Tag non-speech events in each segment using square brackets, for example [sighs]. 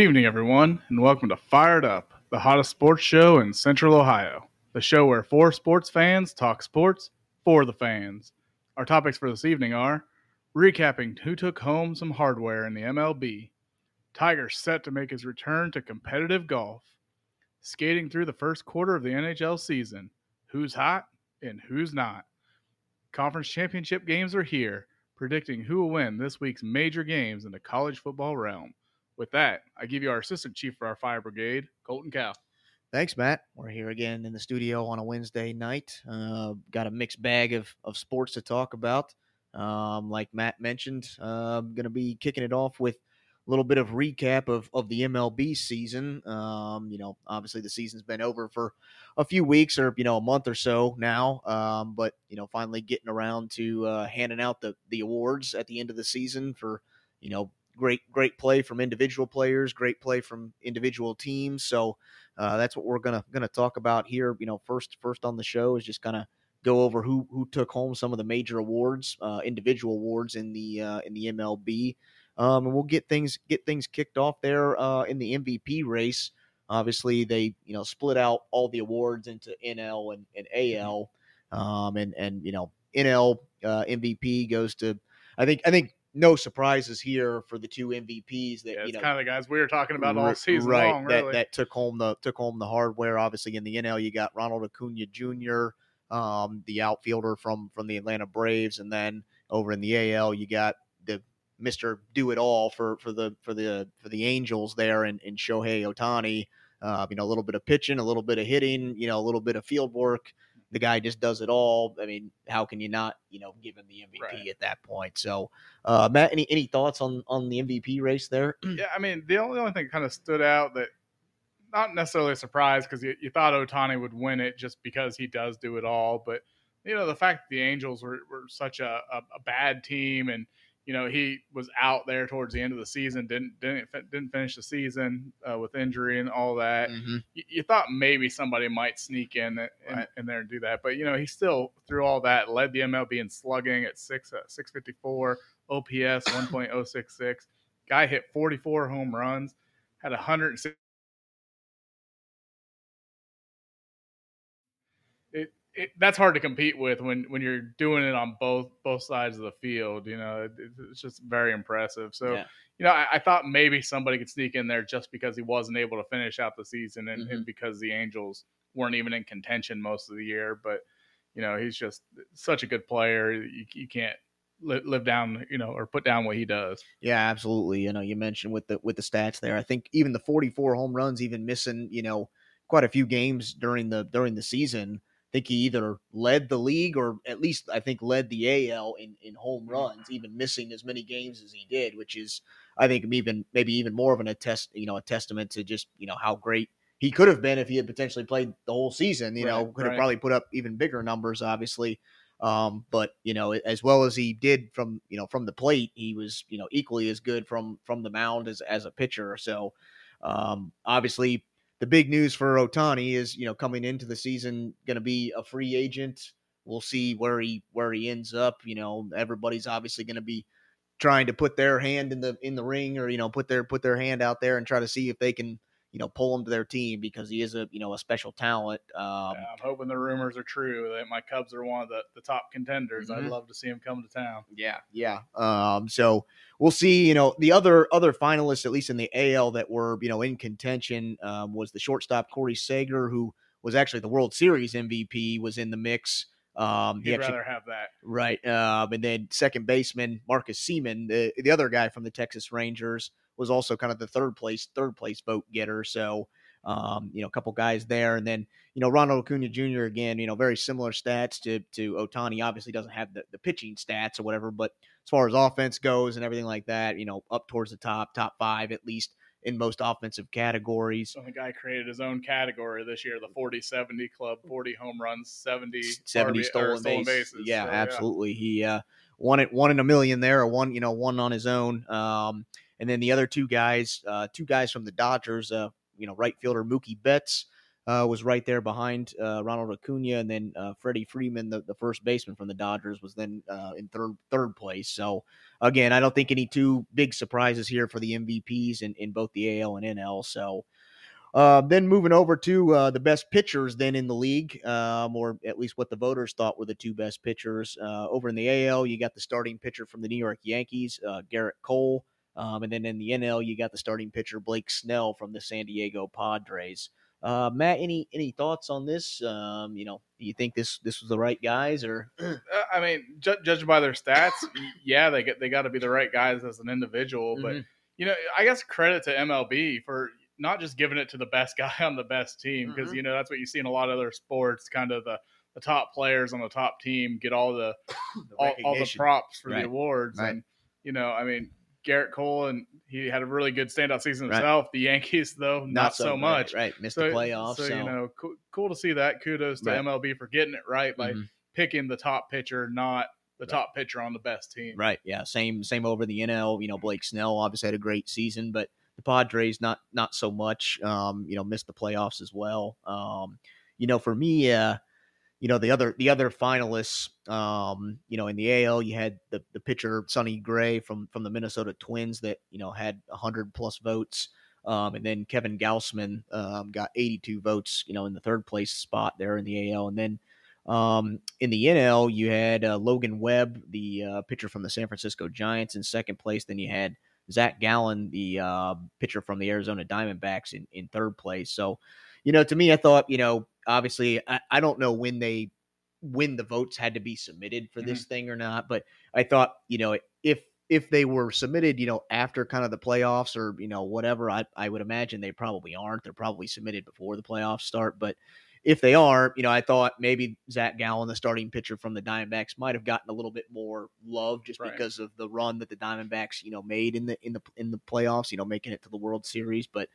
Good evening, everyone, and welcome to Fired Up, the hottest sports show in Central Ohio. The show where four sports fans talk sports for the fans. Our topics for this evening are recapping who took home some hardware in the MLB, Tiger set to make his return to competitive golf, skating through the first quarter of the NHL season, who's hot and who's not. Conference championship games are here, predicting who will win this week's major games in the college football realm. With that, I give you our assistant chief for our fire brigade, Colton Cow. Thanks, Matt. We're here again in the studio on a Wednesday night. Uh, got a mixed bag of, of sports to talk about. Um, like Matt mentioned, I'm going to be kicking it off with a little bit of recap of, of the MLB season. Um, you know, obviously the season's been over for a few weeks or, you know, a month or so now. Um, but, you know, finally getting around to uh, handing out the, the awards at the end of the season for, you know, great great play from individual players, great play from individual teams. So uh, that's what we're gonna gonna talk about here. You know, first first on the show is just kind of go over who who took home some of the major awards, uh, individual awards in the uh, in the MLB, um, and we'll get things get things kicked off there uh, in the MVP race. Obviously, they you know split out all the awards into NL and, and AL, um, and and you know NL uh, MVP goes to I think I think no surprises here for the two MVPs that Yeah, you know kind of the guys we were talking about all season right, long, that really. that took home the took home the hardware. Obviously, in the NL, you got Ronald Acuna Jr., um, the outfielder from from the Atlanta Braves, and then over in the AL, you got the Mister Do It All for for the for the for the Angels there, and, and Shohei Ohtani. Uh, you know, a little bit of pitching, a little bit of hitting, you know, a little bit of field work. The guy just does it all. I mean, how can you not, you know, give him the MVP Right. at that point? So, uh, Matt, any any thoughts on on the MVP race there? [clears throat] yeah, I mean, the only, only thing kind of stood out that not necessarily a surprise because you, you thought Ohtani would win it just because he does do it all. But, you know, the fact that the Angels were, were such a, a, a bad team and, you know he was out there towards the end of the season didn't didn't didn't finish the season uh, with injury and all that mm-hmm. you, you, thought maybe somebody might sneak in uh, in, right. in, there and do that but you know he still through all that led the mlb in slugging at 6 uh, at 654 ops 1.066 guy hit 44 home runs had 160 It, that's hard to compete with when when you're doing it on both both sides of the field. You know, it, it's just very impressive. So Yeah. you know, I, I thought maybe somebody could sneak in there just because he wasn't able to finish out the season and, and mm-hmm. because the Angels weren't even in contention most of the year. But, you know, he's just such a good player. You, you can't li- live down, you know, or put down what he does. Yeah, absolutely. You know, you mentioned with the with the stats there. I think even the 44 home runs, even missing, you know, quite a few games during the during the season. I think he either led the league or at least I think led the AL in, in home runs, even missing as many games as he did, which is I think even maybe even more of an attest, you know, a testament to just you know how great he could have been if he had potentially played the whole season. You know, Right, could have right. probably put up even bigger numbers, obviously. Um, but you know, as well as he did from you know from the plate, he was you know equally as good from from the mound as as a pitcher. So um, obviously, the big news for Ohtani is you know coming into the season going to be a free agent. We'll see where he where he ends up. You know, everybody's obviously going to be trying to put their hand in the in the ring or you know put their put their hand out there and try to see if they can you know pull him to their team because he is a you know a special talent. Um, Yeah, I'm hoping the rumors are true that my Cubs are one of the, the top contenders. I'd Mhm. love to see him come to town. Yeah, yeah. Um, so we'll see. You know, the other other finalists, at least in the AL, that were you know in contention um, was the shortstop Corey Seager, who was actually the World Series MVP, was in the mix. Um, He'd actually rather have that. right, um, and then second baseman Marcus Semien, the the other guy from the Texas Rangers, was also kind of the third place third place vote getter. So. Um, you know, a couple guys there, and then you know Ronald Acuna Jr. again. You know, very similar stats to to Ohtani. Obviously, doesn't have the, the pitching stats or whatever, but as far as offense goes and everything like that, you know, up towards the top, top five at least in most offensive categories. So the guy created his own category this year, the 40-70 club, 40 home runs, 70, 70 RB or stolen, base. bases. Yeah, So, absolutely. He uh, won it, one in a million there, or one, you know, one on his own. Um, and then the other two guys, uh, two guys from the Dodgers, uh, you know, right fielder Mookie Betts, uh, was right there behind uh, Ronald Acuna, and then uh, Freddie Freeman, the, the first baseman from the Dodgers, was then uh, in third third place. So again, I don't think any two big surprises here for the MVPs in, in both the AL and NL. So. Uh, then moving over to uh, the best pitchers then in the league, um, or at least what the voters thought were the two best pitchers. Uh, over in the AL, you got the starting pitcher from the New York Yankees, Gerrit Cole. Um, and then in the NL, you got the starting pitcher Blake Snell from the San Diego Padres. Uh, Matt, any any thoughts on this? Um, you know, do you think this this was the right guys, or [clears throat] Uh, I mean, ju- judging by their stats, yeah, they get they got to be the right guys as an individual. But Mhm. you know, I guess credit to MLB for not just giving it to the best [laughs] guy on the best team because Mhm. you know that's what you see in a lot of other sports. Kind of the the top players on the top team get all the [coughs] the all, all the props for Right. the awards, Right. and you know, I mean. Gerrit Cole and he had a really good standout season Right. himself. The Yankees, though, not, so, great, much. right? Missed So, the playoffs. so, So, you know, cool, cool to see that. Kudos to Right. MLB for getting it right by Mhm. picking the top pitcher, not the Right. top pitcher on the best team. Right. Yeah. Same. Same over the NL. You know, Blake Snell obviously had a great season, but the Padres not not so much. Um, you know, missed the playoffs as well. Um, you know, for me, uh, you know, the other the other finalists, um, you know, in the AL, you had the the pitcher Sonny Gray from from the Minnesota Twins that you know had hundred plus votes. Um, and then Kevin Gausman um, got 82 votes, you know, in the third place spot there in the AL. And then um, in the NL, you had uh, Logan Webb, the uh, pitcher from the San Francisco Giants, in second place. Then you had Zach Gallen, the uh, pitcher from the Arizona Diamondbacks, in, in third place. So, you know, to me, I thought, you know, obviously, I, I don't know when they when the votes had to be submitted for mm-hmm. this thing or not, but I thought, you know, if if they were submitted, you know, after kind of the playoffs or you know whatever, I I would imagine they probably aren't. They're probably submitted before the playoffs start, but if they are, you know, I thought maybe Zach Gallen, the starting pitcher from the Diamondbacks, might have gotten a little bit more love just Right. because of the run that the Diamondbacks, you know, made in the in the in the playoffs. You know, making it to the World Series. But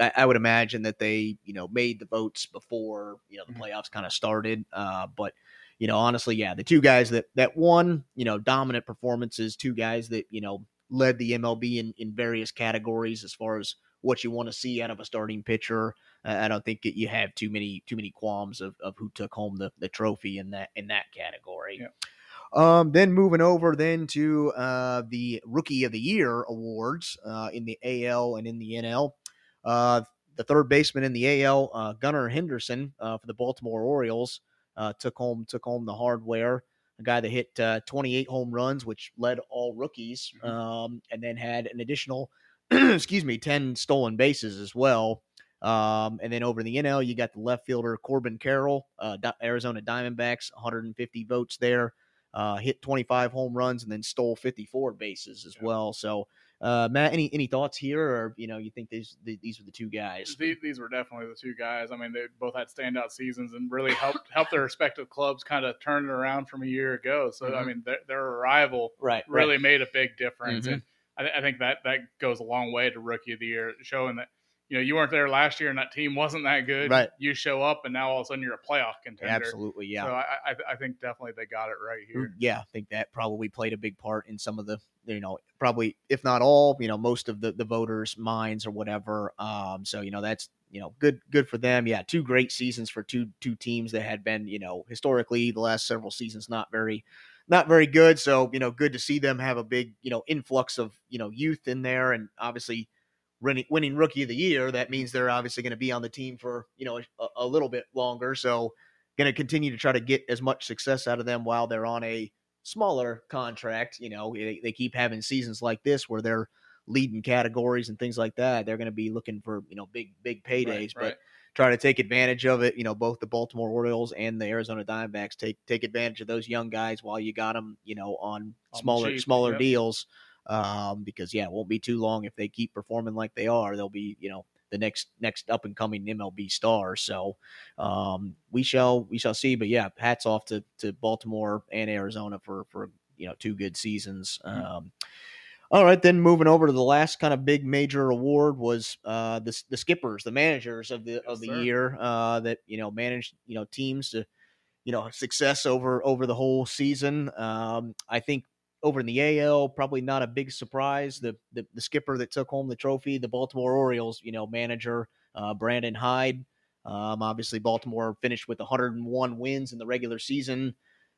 I, I would imagine that they, you know, made the votes before you know the Mhm. playoffs kind of started. Uh, but you know, honestly, yeah, the two guys that that won, you know, dominant performances, two guys that you know led the MLB in in various categories as far as what you want to see out of a starting pitcher. I I don't think that you have too many too many qualms of, of who took home the, the trophy in that in that category. Yeah. Um, then moving over then to uh, the Rookie of the Year awards uh, in the AL and in the NL. Uh, the third baseman in the AL, uh, Gunnar Henderson uh, for the Baltimore Orioles, uh, took home took home the hardware. A guy that hit uh, 28 home runs, which led all rookies, Mhm. um, and then had an additional, [clears throat] excuse me, 10 stolen bases as well. Um, and then over in the NL, you got the left fielder Corbin Carroll, uh, Arizona Diamondbacks, 150 votes there. Uh, hit 25 home runs and then stole 54 bases as Yeah. well. So, uh, Matt, any any thoughts here, or you know, you think these these are the two guys? These, these were definitely the two guys. I mean, they both had standout seasons and really helped helped their respective clubs kind of turn it around from a year ago. So, I Mhm. mean, their, their arrival Right, really made a big difference, Mhm. and I, th- I think that that goes a long way to rookie of the year, showing that you know you weren't there last year and that team wasn't that good. Right. You show up and now all of a sudden you're a playoff contender. Absolutely, yeah. So I, I, I think definitely they got it right here. Mm, Yeah, I think that probably played a big part in some of the, you know, probably if not all, you know, most of the the voters' minds or whatever. Um, so you know that's you know good good for them. Yeah, two great seasons for two two teams that had been you know historically the last several seasons not very not very good. So you know good to see them have a big you know influx of you know youth in there and obviously. Winning, winning rookie of the year, that means they're obviously going to be on the team for you know a, a little bit longer. So, going to continue to try to get as much success out of them while they're on a smaller contract. You know, they, they keep having seasons like this where they're leading categories and things like that. They're going to be looking for you know big big paydays, Right, but right. Try to take advantage of it. You know, both the Baltimore Orioles and the Arizona Diamondbacks take take advantage of those young guys while you got them. You know, on smaller cheap, smaller yep. deals. Um, because yeah, it won't be too long if they keep performing like they are. They'll be you know the next next up and coming MLB star. So um, we shall we shall see. But yeah, hats off to to Baltimore and Arizona for for you know two good seasons. Mhm. Um, all right, then moving over to the last kind of big major award was uh, the the skippers, the managers of the of the sir. year uh, that you know managed you know teams to you know success over over the whole season. Um, I think over in the AL, probably not a big surprise. The, the the skipper that took home the trophy, the Baltimore Orioles, you know, manager uh, Brandon Hyde. Um, obviously, Baltimore finished with 101 wins in the regular season.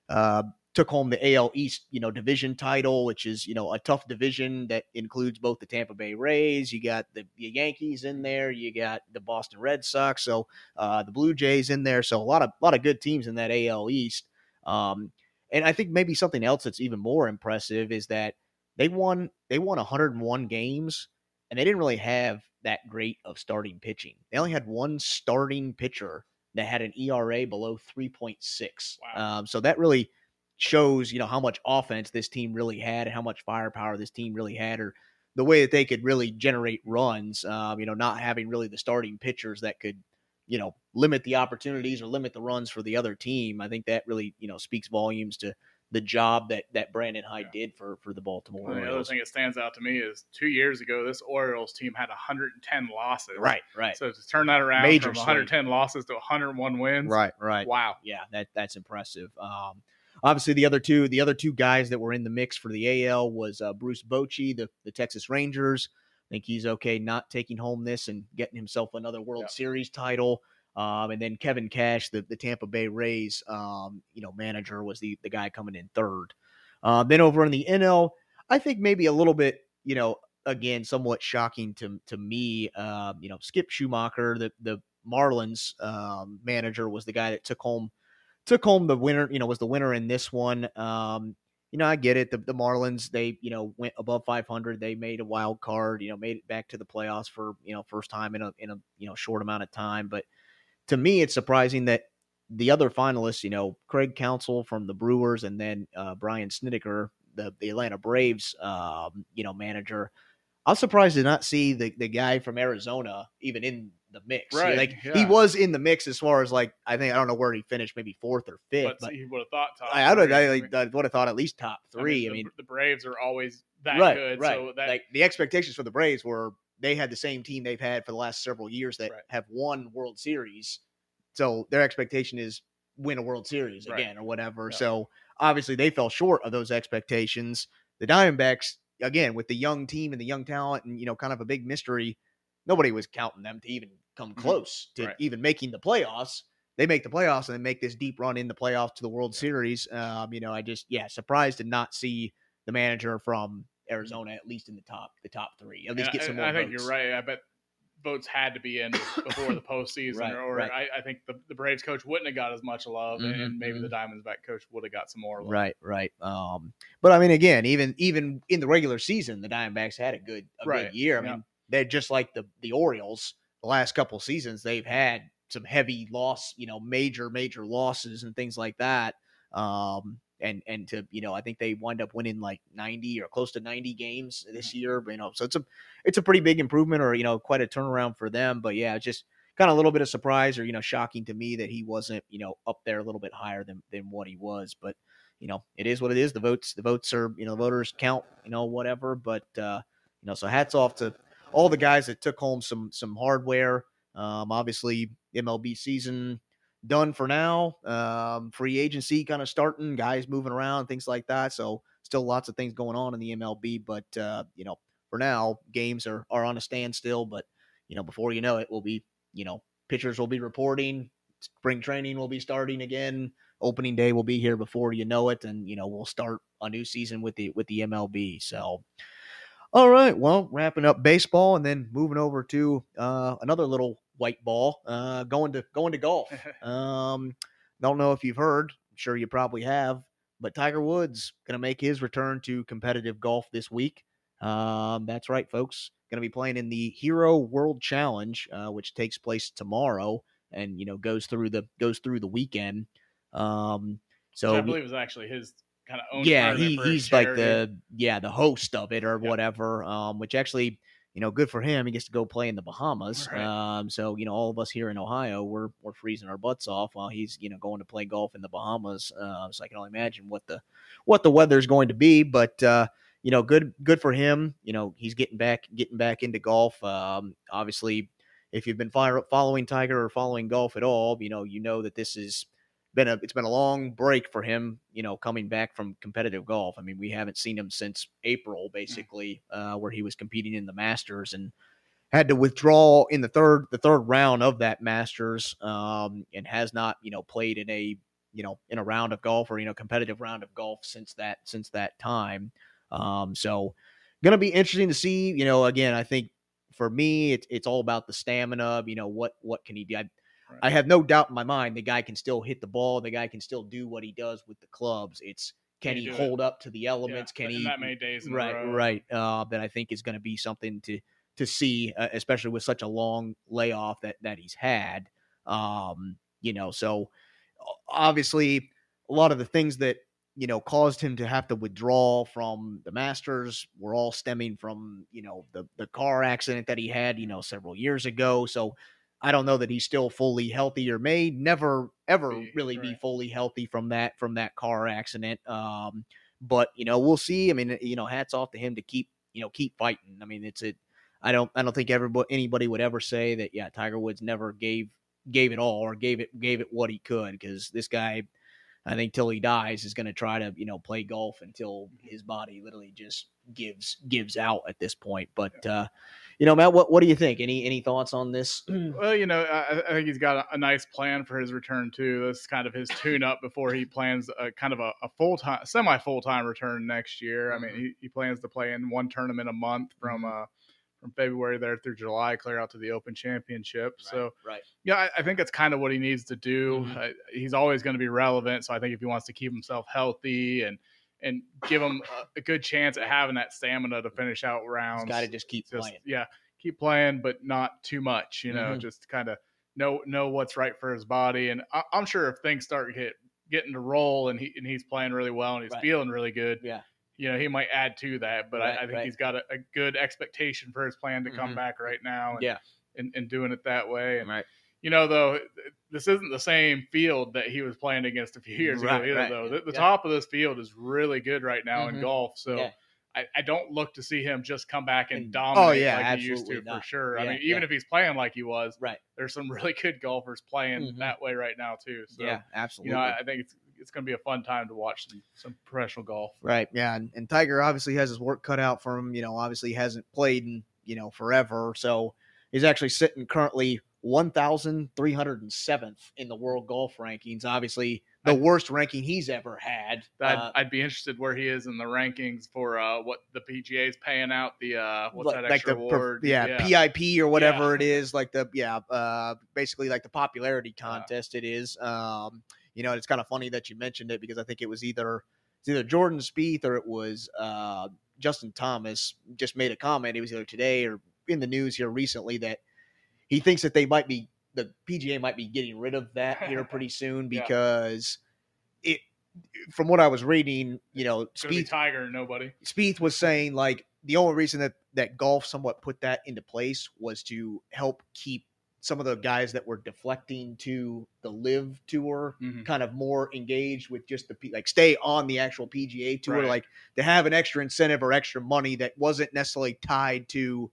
Uh, took home the AL East, you know, division title, which is you know a tough division that includes both the Tampa Bay Rays, you got the, the Yankees in there, you got the Boston Red Sox, so uh, the Blue Jays in there, so a lot of a lot of good teams in that AL East. Um, and I think maybe something else that's even more impressive is that they won they won 101 games, and they didn't really have that great of starting pitching. They only had one starting pitcher that had an ERA below 3.6. Wow. Um, so that really shows, you know, how much offense this team really had and how much firepower this team really had, or the way that they could really generate runs. Um, you know, not having really the starting pitchers that could, you know, limit the opportunities or limit the runs for the other team. I think that really, you know, speaks volumes to the job that that Brandon Hyde yeah. did for for the Baltimore. Well, the other thing that stands out to me is two years ago, this Orioles team had 110 losses. Right, right. So to turn that around Major from 110 losses to 101 wins, right, right. Wow, yeah, that that's impressive. Um, obviously, the other two the other two guys that were in the mix for the AL was uh, Bruce Bochy, the the Texas Rangers. I think he's okay not taking home this and getting himself another World yeah. Series title. Um, and then Kevin Cash, the, the Tampa Bay Rays, um, you know, manager was the, the guy coming in third. Uh, then over in the NL, I think maybe a little bit, you know, again, somewhat shocking to to me. Uh, you know, Skip Schumaker, the the Marlins um, manager, was the guy that took home took home the winner. You know, was the winner in this one. Um, you know, I get it. The, the Marlins, they, you know, went above 500. They made a wild card. You know, made it back to the playoffs for you know first time in a in a you know short amount of time. But to me, it's surprising that the other finalists, you know, Craig Counsell from the Brewers and then uh, Brian Snitker, the, the Atlanta Braves, um, you know, manager. I was surprised to not see the, the guy from Arizona even in the mix. Right. Like yeah. he was in the mix as far as like I think I don't know where he finished, maybe fourth or fifth. But, but he would have thought top. I, I would I, would have thought at least top three. I mean, the, I mean the Braves are always that right, good. Right. So that, like the expectations for the Braves were they had the same team they've had for the last several years that right. have won World Series. So their expectation is win a World Series again or whatever. Yeah. So obviously they fell short of those expectations. The Diamondbacks, again, with the young team and the young talent and, you know, kind of a big mystery, nobody was counting them to even come mm-hmm. close mm-hmm. to right. even making the playoffs. They make the playoffs and they make this deep run in the playoffs to the World Series. Um, you know, I just, yeah, surprised to not see the manager from Arizona at least in the top, the top three. At least get some I, more. I think you're right. I bet votes had to be in before the [coughs] postseason, right, or, right. I, I, think the, the Braves coach wouldn't have got as much love, mm-hmm, and maybe mm-hmm. the Diamondback coach would have got some more love. Right, right. Um, but I mean, again, even even in the regular season, the Diamondbacks had a good a right. good year. I yeah. mean, they're just like the the Orioles. The last couple seasons, they've had some heavy loss, you know, major major losses and things like that. Um, and and to you know I think they wind up winning like 90 or close to 90 games this mm-hmm. year. But, you know, so it's a it's a pretty big improvement or you know quite a turnaround for them. But yeah, just kind of a little bit of surprise or you know shocking to me that he wasn't you know up there a little bit higher than than what he was. But you know it is what it is. The votes the votes are you know voters count you know whatever. But uh, you know so hats off to all the guys that took home some some hardware. Um, obviously MLB season done for now. Um, free agency kind of starting, guys moving around, things like that. So still lots of things going on in the MLB, but uh, you know, for now, games are are on a standstill. But you know, before you know it, we'll be you know, pitchers will be reporting, spring training will be starting again, opening day will be here before you know it, and you know, we'll start a new season with the with the MLB. So. All right, well, wrapping up baseball and then moving over to uh, another little white ball, uh, going to going to golf. [laughs] um, don't know if you've heard. I'm sure you probably have. But Tiger Woods going to make his return to competitive golf this week. Um, that's right, folks. Going to be playing in the Hero World Challenge, uh, which takes place tomorrow, and you know goes through the goes through the weekend. Um, so Which I believe is actually his kind of own. Yeah, he, he's like the yeah the host of it or yep. whatever. Um, which actually you know, good for him. He gets to go play in the Bahamas. Right. Um, so you know, all of us here in Ohio, we're we're freezing our butts off while he's you know going to play golf in the Bahamas. Uh, so I can only imagine what the what the weather's going to be. But uh, you know, good good for him. You know, he's getting back getting back into golf. Um, obviously, if you've been following Tiger or following golf at all, you know you know that this is been a it's been a long break for him, you know, coming back from competitive golf. I mean, we haven't seen him since April, mm. basically, uh, where he was competing in the Masters and had to withdraw in the third the third round of that Masters, um, and has not you know played in a you know in a round of golf or you know competitive round of golf since that since that time. Um, so gonna be interesting to see. You know, again, I think for me, it's it's all about the stamina. You know, what what can he do? I, Right. I have no doubt in my mind the guy can still hit the ball. The guy can still do what he does with the clubs. It's can, Can he do it? hold up to the Yeah, elements? can he that many days right right uh, that I think is going to be something to to see, uh, especially with such a long layoff that that he's had. Um, you know, so obviously a lot of the things that you know caused him to have to withdraw from the Masters were all stemming from you know the the car accident that he had you know several years ago. So I don't know that he's still fully healthy or may never ever Be, really be fully healthy from that from that car accident. Um, but you know we'll see. I mean, you know, hats off to him to keep you know keep fighting. I mean, it's a I don't I don't think everybody anybody would ever say that yeah Tiger Woods never gave gave it all or gave it gave it what he could because this guy I think till he dies is going to try to you know play golf until his body literally just gives gives out at this point. But uh, you know, Matt, what what do you think? Any any thoughts on this? [clears throat] Well, you know, I, I think he's got a, a nice plan for his return too. This is kind of his tune-up before he plans a kind of a, a full-time, semi-full-time return next year. I mean, Mhm. he, he plans to play in one tournament a month from uh, from February there through July, clear out to the Open Championship. So right, yeah, I, I think that's kind of what he needs to do. Mhm. Uh, he's always going to be relevant, so I think if he wants to keep himself healthy and and give him a, a good chance at having that stamina to finish out rounds, got to just keep just playing. yeah, keep playing, but not too much. You know, Mhm. just kind of know know what's right for his body. And I, I'm sure if things start get getting to roll and he and he's playing really well and he's Right. feeling really good, Yeah. you know, he might add to that. But Right, I, I think right. he's got a, a good expectation for his plan to come Mhm. back right now. And, Yeah. and, and doing it that way. And Right. You know, though, this isn't the same field that he was playing against a few years Right, ago either. right. Though the, the Yeah. top of this field is really good right now Mhm. in golf, so Yeah. I, I don't look to see him just come back and And- dominate oh, yeah, like he used to absolutely for not. sure. I mean, even yeah. if he's playing like he was, Right. there's some [laughs] really good golfers playing Mhm. that way right now too. So yeah, you absolutely. know, I, I think it's it's going to be a fun time to watch some, some professional golf. Right. Yeah. And, and Tiger obviously has his work cut out for him. You know, obviously he hasn't played in, you know, forever. So he's actually sitting currently 1,307th in the world golf rankings. Obviously, the I- worst ranking he's ever had. I'd, Uh, I'd be interested where he is in the rankings for uh, what the PGA is paying out the uh, what's like, that like extra the per- award? yeah, PIP or whatever Yeah. it is, like the yeah, uh, basically like the popularity contest. It is. Um, you know, it's kind of funny that you mentioned it because I think it was either it's either Jordan Spieth or it was uh, Justin Thomas just made a comment. It was either today or in the news here recently that he thinks that they might be the PGA might be getting rid of that here [laughs] pretty soon Yeah. because it. From what I was reading, you know, Spieth Tiger nobody. Spieth was saying like the only reason that that golf somewhat put that into place was to help keep some of the guys that were deflecting to the LIV tour Mhm. kind of more engaged with just the like stay on the actual PGA tour Right. like to have an extra incentive or extra money that wasn't necessarily tied to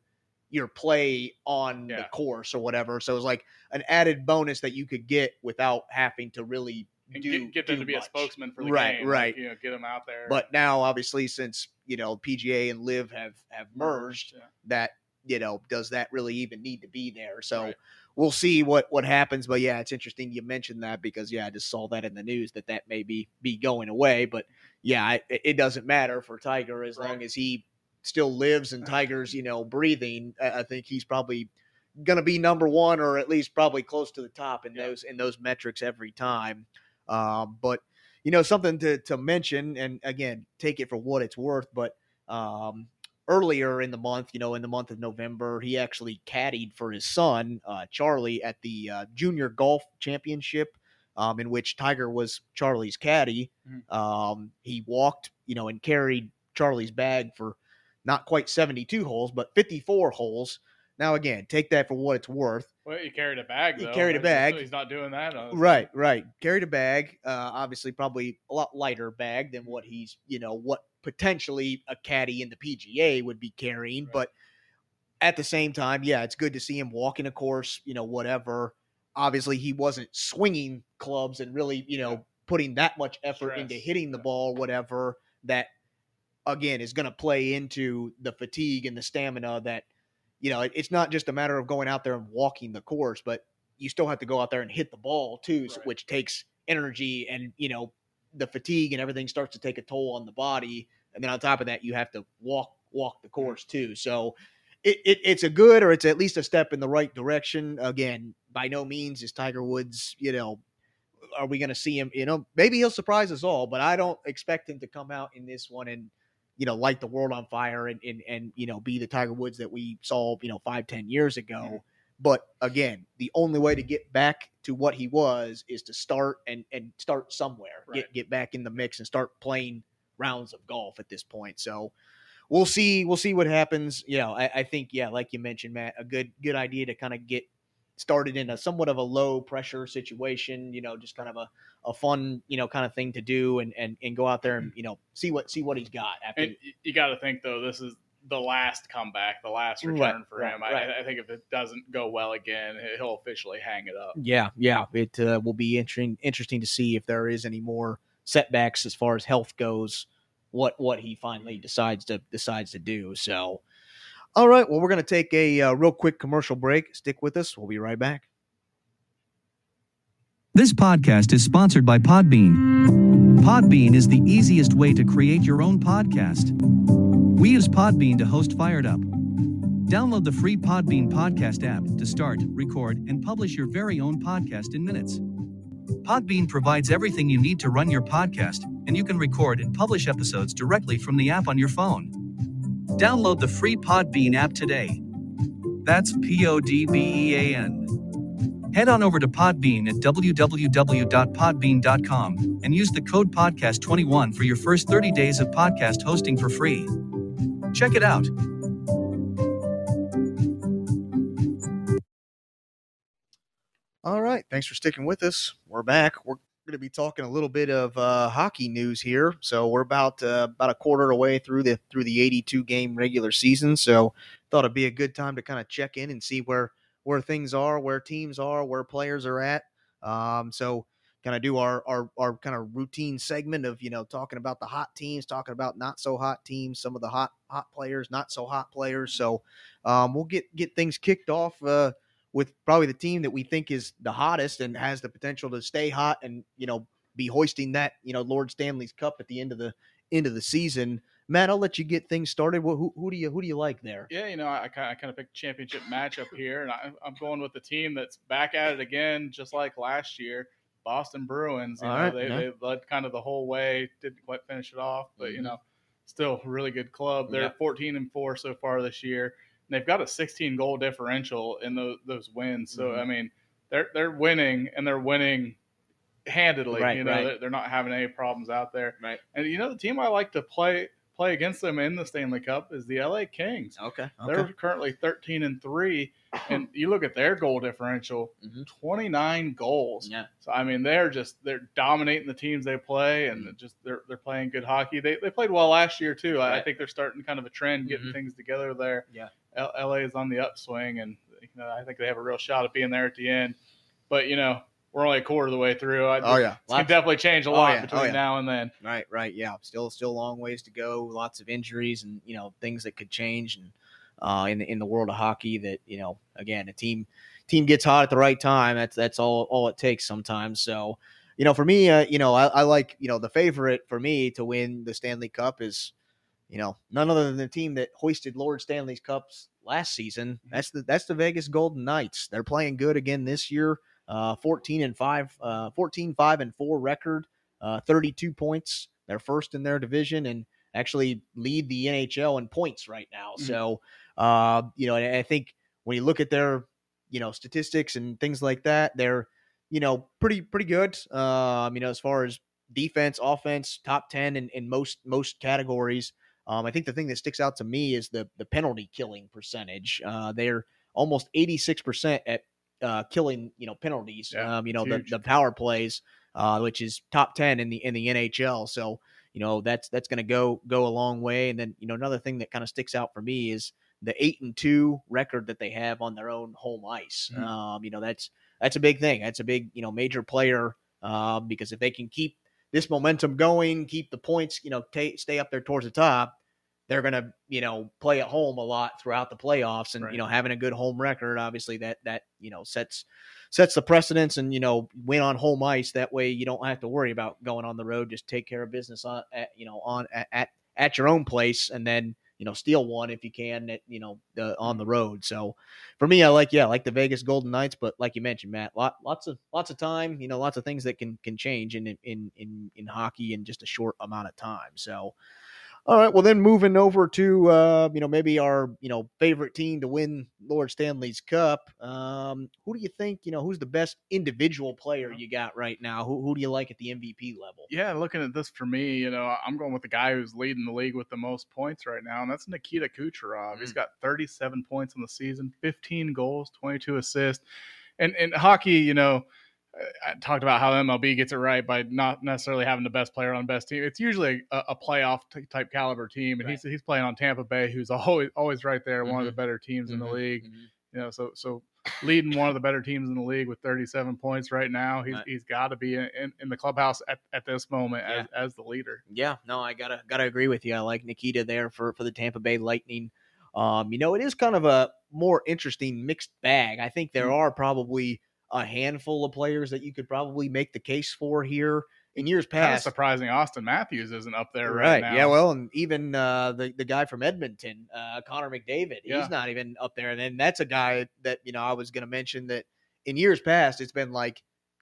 your play on the course or whatever so it was like an added bonus that you could get without having to really And do get, get them to be a spokesman for the Right, game. right. You know, get them out there. But now, obviously, since you know PGA and LIV have have merged, Yeah. that you know does that really even need to be there? So Right. we'll see what what happens. But yeah, it's interesting you mentioned that because yeah, I just saw that in the news that that may be be going away. But yeah, I, it doesn't matter for Tiger as long as he still lives and Tiger's you know breathing. I, think he's probably going to be number one or at least probably close to the top in Yeah. those in those metrics every time. Um, but you know something to to mention, and again, take it for what it's worth. But um, earlier in the month, you know, in the month of November, he actually caddied for his son uh, Charlie at the uh, Junior Golf Championship, um, in which Tiger was Charlie's caddy. Mhm. Um, he walked, you know, and carried Charlie's bag for not quite 72 holes, but 54 holes. Now, again, take that for what it's worth. Well, he carried a bag. He Though. carried a bag. He's not doing that. on his- Right, right. Carried a bag. Uh, obviously, probably a lot lighter bag than what he's, you know, what potentially a caddy in the PGA would be carrying. Right. But at the same time, yeah, it's good to see him walking a course, you know, whatever. Obviously, he wasn't swinging clubs and really, you know, putting that much effort into hitting the ball, whatever. That again is going to play into the fatigue and the stamina that you know, it, it's not just a matter of going out there and walking the course, but you still have to go out there and hit the ball too, right. which takes energy and you know the fatigue and everything starts to take a toll on the body. And then on top of that, you have to walk walk the mm-hmm. course too. So it, it, it's a good or it's at least a step in the right direction. Again, by no means is Tiger Woods, you know, are we going to see him? You know, maybe he'll surprise us all, but I don't expect him to come out in this one and you know light the world on fire and and, and you know be the Tiger Woods that we saw you know five ten years ago. Mm-hmm. But again, the only way to get back to what he was is to start and and start somewhere, right. get get back in the mix and start playing rounds of golf at this point. So we'll see we'll see what happens. You know, I, I think yeah, like you mentioned, Matt, a good good idea to kind of get started in a somewhat of a low pressure situation. You know, just kind of a a fun you know kind of thing to do and and, and go out there and you know see what see what he's got. After and you got to think though, this is the last comeback, the last return right, for him. Right, I, I, think if it doesn't go well again, he'll officially hang it up. Yeah, yeah, it uh, will be interesting interesting to see if there is any more setbacks as far as health goes. What what he finally decides to decides to do. So, all right, well, we're going to take a uh, real quick commercial break. Stick with us. We'll be right back. This podcast is sponsored by Podbean. Podbean is the easiest way to create your own podcast. We use Podbean to host Fired Up. Download the free Podbean podcast app to start, record, and publish your very own podcast in minutes. Podbean provides everything you need to run your podcast, and you can record and publish episodes directly from the app on your phone. Download the free Podbean app today. That's P O D B E A N. Head on over to Podbean at www.podbean.com and use the code podcast21 for your first 30 days of podcast hosting for free. Check it out. All right. Thanks for sticking with us. We're back. We're going to be talking a little bit of uh, hockey news here. So we're about uh, about a quarter away through the through the 82 game regular season. So thought it'd be a good time to kind of check in and see where where things are, where teams are, where players are at. Um, so kind of do our our our kind of routine segment of you know talking about the hot teams, talking about not so hot teams, some of the hot hot players, not so hot players. So um, we'll get get things kicked off uh, with probably the team that we think is the hottest and has the potential to stay hot and you know be hoisting that you know Lord Stanley's Cup at the end of the end of the season. Matt, I'll let you get things started. Who, who do you who do you like there? Yeah, you know, I, I kind of picked championship matchup here, and I, am going with the team that's back at it again, just like last year. Boston Bruins. You know, right, they, yeah. they led kind of the whole way, didn't quite finish it off, but mm-hmm. you know, still really good club. They're yeah. 14 and four so far this year. And they've got a 16 goal differential in those, those wins. So mm-hmm. I mean, they're they're winning and they're winning handedly. Right, you know, right. they're, they're not having any problems out there. Right. And you know, the team I like to play play against them in the Stanley Cup is the LA Kings. Okay. okay. They're currently 13 and 3 and you look at their goal differential, mm-hmm. 29 goals. Yeah. So I mean they're just they're dominating the teams they play and mm-hmm. just they're they're playing good hockey. They they played well last year too. Right. I think they're starting kind of a trend getting mm-hmm. things together there. Yeah. LA is on the upswing and you know I think they have a real shot at being there at the end. But you know, we're only a quarter of the way through. I oh yeah, it can definitely change a oh, lot oh, yeah. between oh, yeah. now and then. Right, right, yeah. Still, still a long ways to go. Lots of injuries and you know things that could change and uh, in the in the world of hockey. That you know, again, a team team gets hot at the right time. That's that's all all it takes sometimes. So, you know, for me, uh, you know, I, I like you know the favorite for me to win the Stanley Cup is you know none other than the team that hoisted Lord Stanley's Cups last season. Mm-hmm. That's the that's the Vegas Golden Knights. They're playing good again this year. Uh, 14 and 5, uh, 14, 5 and 4 record, uh, 32 points. They're first in their division and actually lead the NHL in points right now. Mm-hmm. So, uh, you know, I think when you look at their, you know, statistics and things like that, they're, you know, pretty, pretty good. Um, you know, as far as defense, offense, top 10 in, in most, most categories. Um, I think the thing that sticks out to me is the, the penalty killing percentage. Uh, they're almost 86% at uh, killing you know penalties. Yeah, um, you know the, the power plays, uh, which is top ten in the in the NHL. So you know that's that's going to go go a long way. And then you know another thing that kind of sticks out for me is the eight and two record that they have on their own home ice. Mm-hmm. Um, you know that's that's a big thing. That's a big you know major player uh, because if they can keep this momentum going, keep the points, you know, t- stay up there towards the top, they're going to, you know, play at home a lot throughout the playoffs and, Right. you know, having a good home record, obviously that, that, you know, sets, sets the precedence and, you know, win on home ice. That way you don't have to worry about going on the road. Just take care of business on, at, you know, on, at, at, at your own place and then, you know, steal one if you can, at, you know, the, on the mm-hmm. road. So for me, I like, yeah, I like the Vegas Golden Knights, but like you mentioned, Matt, lot, lots of, lots of time, you know, lots of things that can, can change in, in, in, in hockey in just a short amount of time. So, all right. Well, then moving over to uh, you know maybe our you know favorite team to win Lord Stanley's Cup. Um, who do you think you know who's the best individual player you got right now? Who who do you like at the MVP level? Yeah, looking at this for me, you know, I'm going with the guy who's leading the league with the most points right now, and that's Nikita Kucherov. He's got 37 points in the season, 15 goals, 22 assists. And in hockey, you know, I talked about how MLB gets it right by not necessarily having the best player on the best team. It's usually a, a playoff t- type caliber team, and he's he's playing on Tampa Bay, who's always always right there, one of the better teams in the Mhm, league. mhm. You know, so so leading one of the better teams in the league with 37 points right now. He's Right. he's got to be in, in, in the clubhouse at, at this moment Yeah. as, as the leader. Yeah, no, I gotta gotta agree with you. I like Nikita there for for the Tampa Bay Lightning. Um, you know, it is kind of a more interesting mixed bag. I think there Mm. are probably a handful of players that you could probably make the case for here in years Kind of past. surprising Auston Matthews isn't up there right, now. Yeah, well, and even uh, the the guy from Edmonton, uh, Connor McDavid, Yeah. he's not even up there. And then that's a guy that you know I was going to mention that in years past it's been like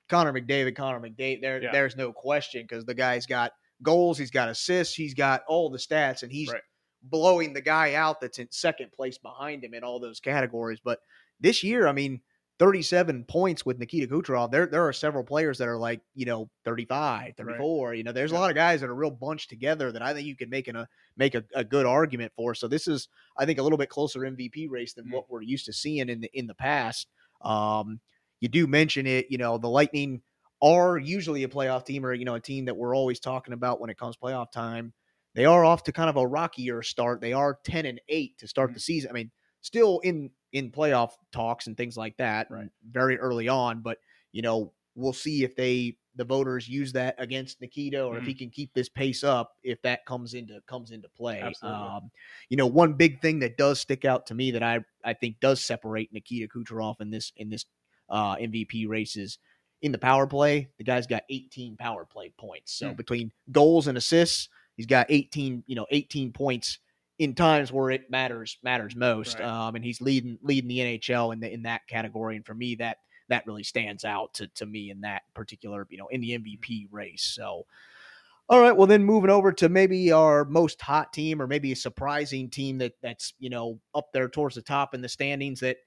Connor McDavid, Connor McDavid. There, Yeah. there's no question because the guy's got goals, he's got assists, he's got all the stats, and he's Right. blowing the guy out that's in second place behind him in all those categories. But this year, I mean. 37 points with Nikita Kucherov. There, there are several players that are like, you know, 35, 34. You know, there's a lot of guys that are real bunched together that I think you could make an, a make a, a good argument for. So this is, I think, a little bit closer MVP race than Mm. what we're used to seeing in the in the past. Um, you do mention it, you know, the Lightning are usually a playoff team or you know a team that we're always talking about when it comes playoff time. They are off to kind of a rockier start. They are ten and eight to start Mm. the season. I mean, still in in playoff talks and things like that. Right. Very early on, but you know we'll see if they the voters use that against Nikita or if Mhm. he can keep this pace up if that comes into comes into play. Um, you know, one big thing that does stick out to me that I I think does separate Nikita Kucherov in this in this uh, MVP races in the power play. The guy's got 18 power play points. So Hmm. between goals and assists, he's got 18 you know 18 points in times where it matters matters most. Right. Um, and he's leading leading the NHL in the, in that category. And for me, that that really stands out to, to me in that particular, you know, in the MVP race. So, all right, well then moving over to maybe our most hot team or maybe a surprising team that that's you know up there towards the top in the standings that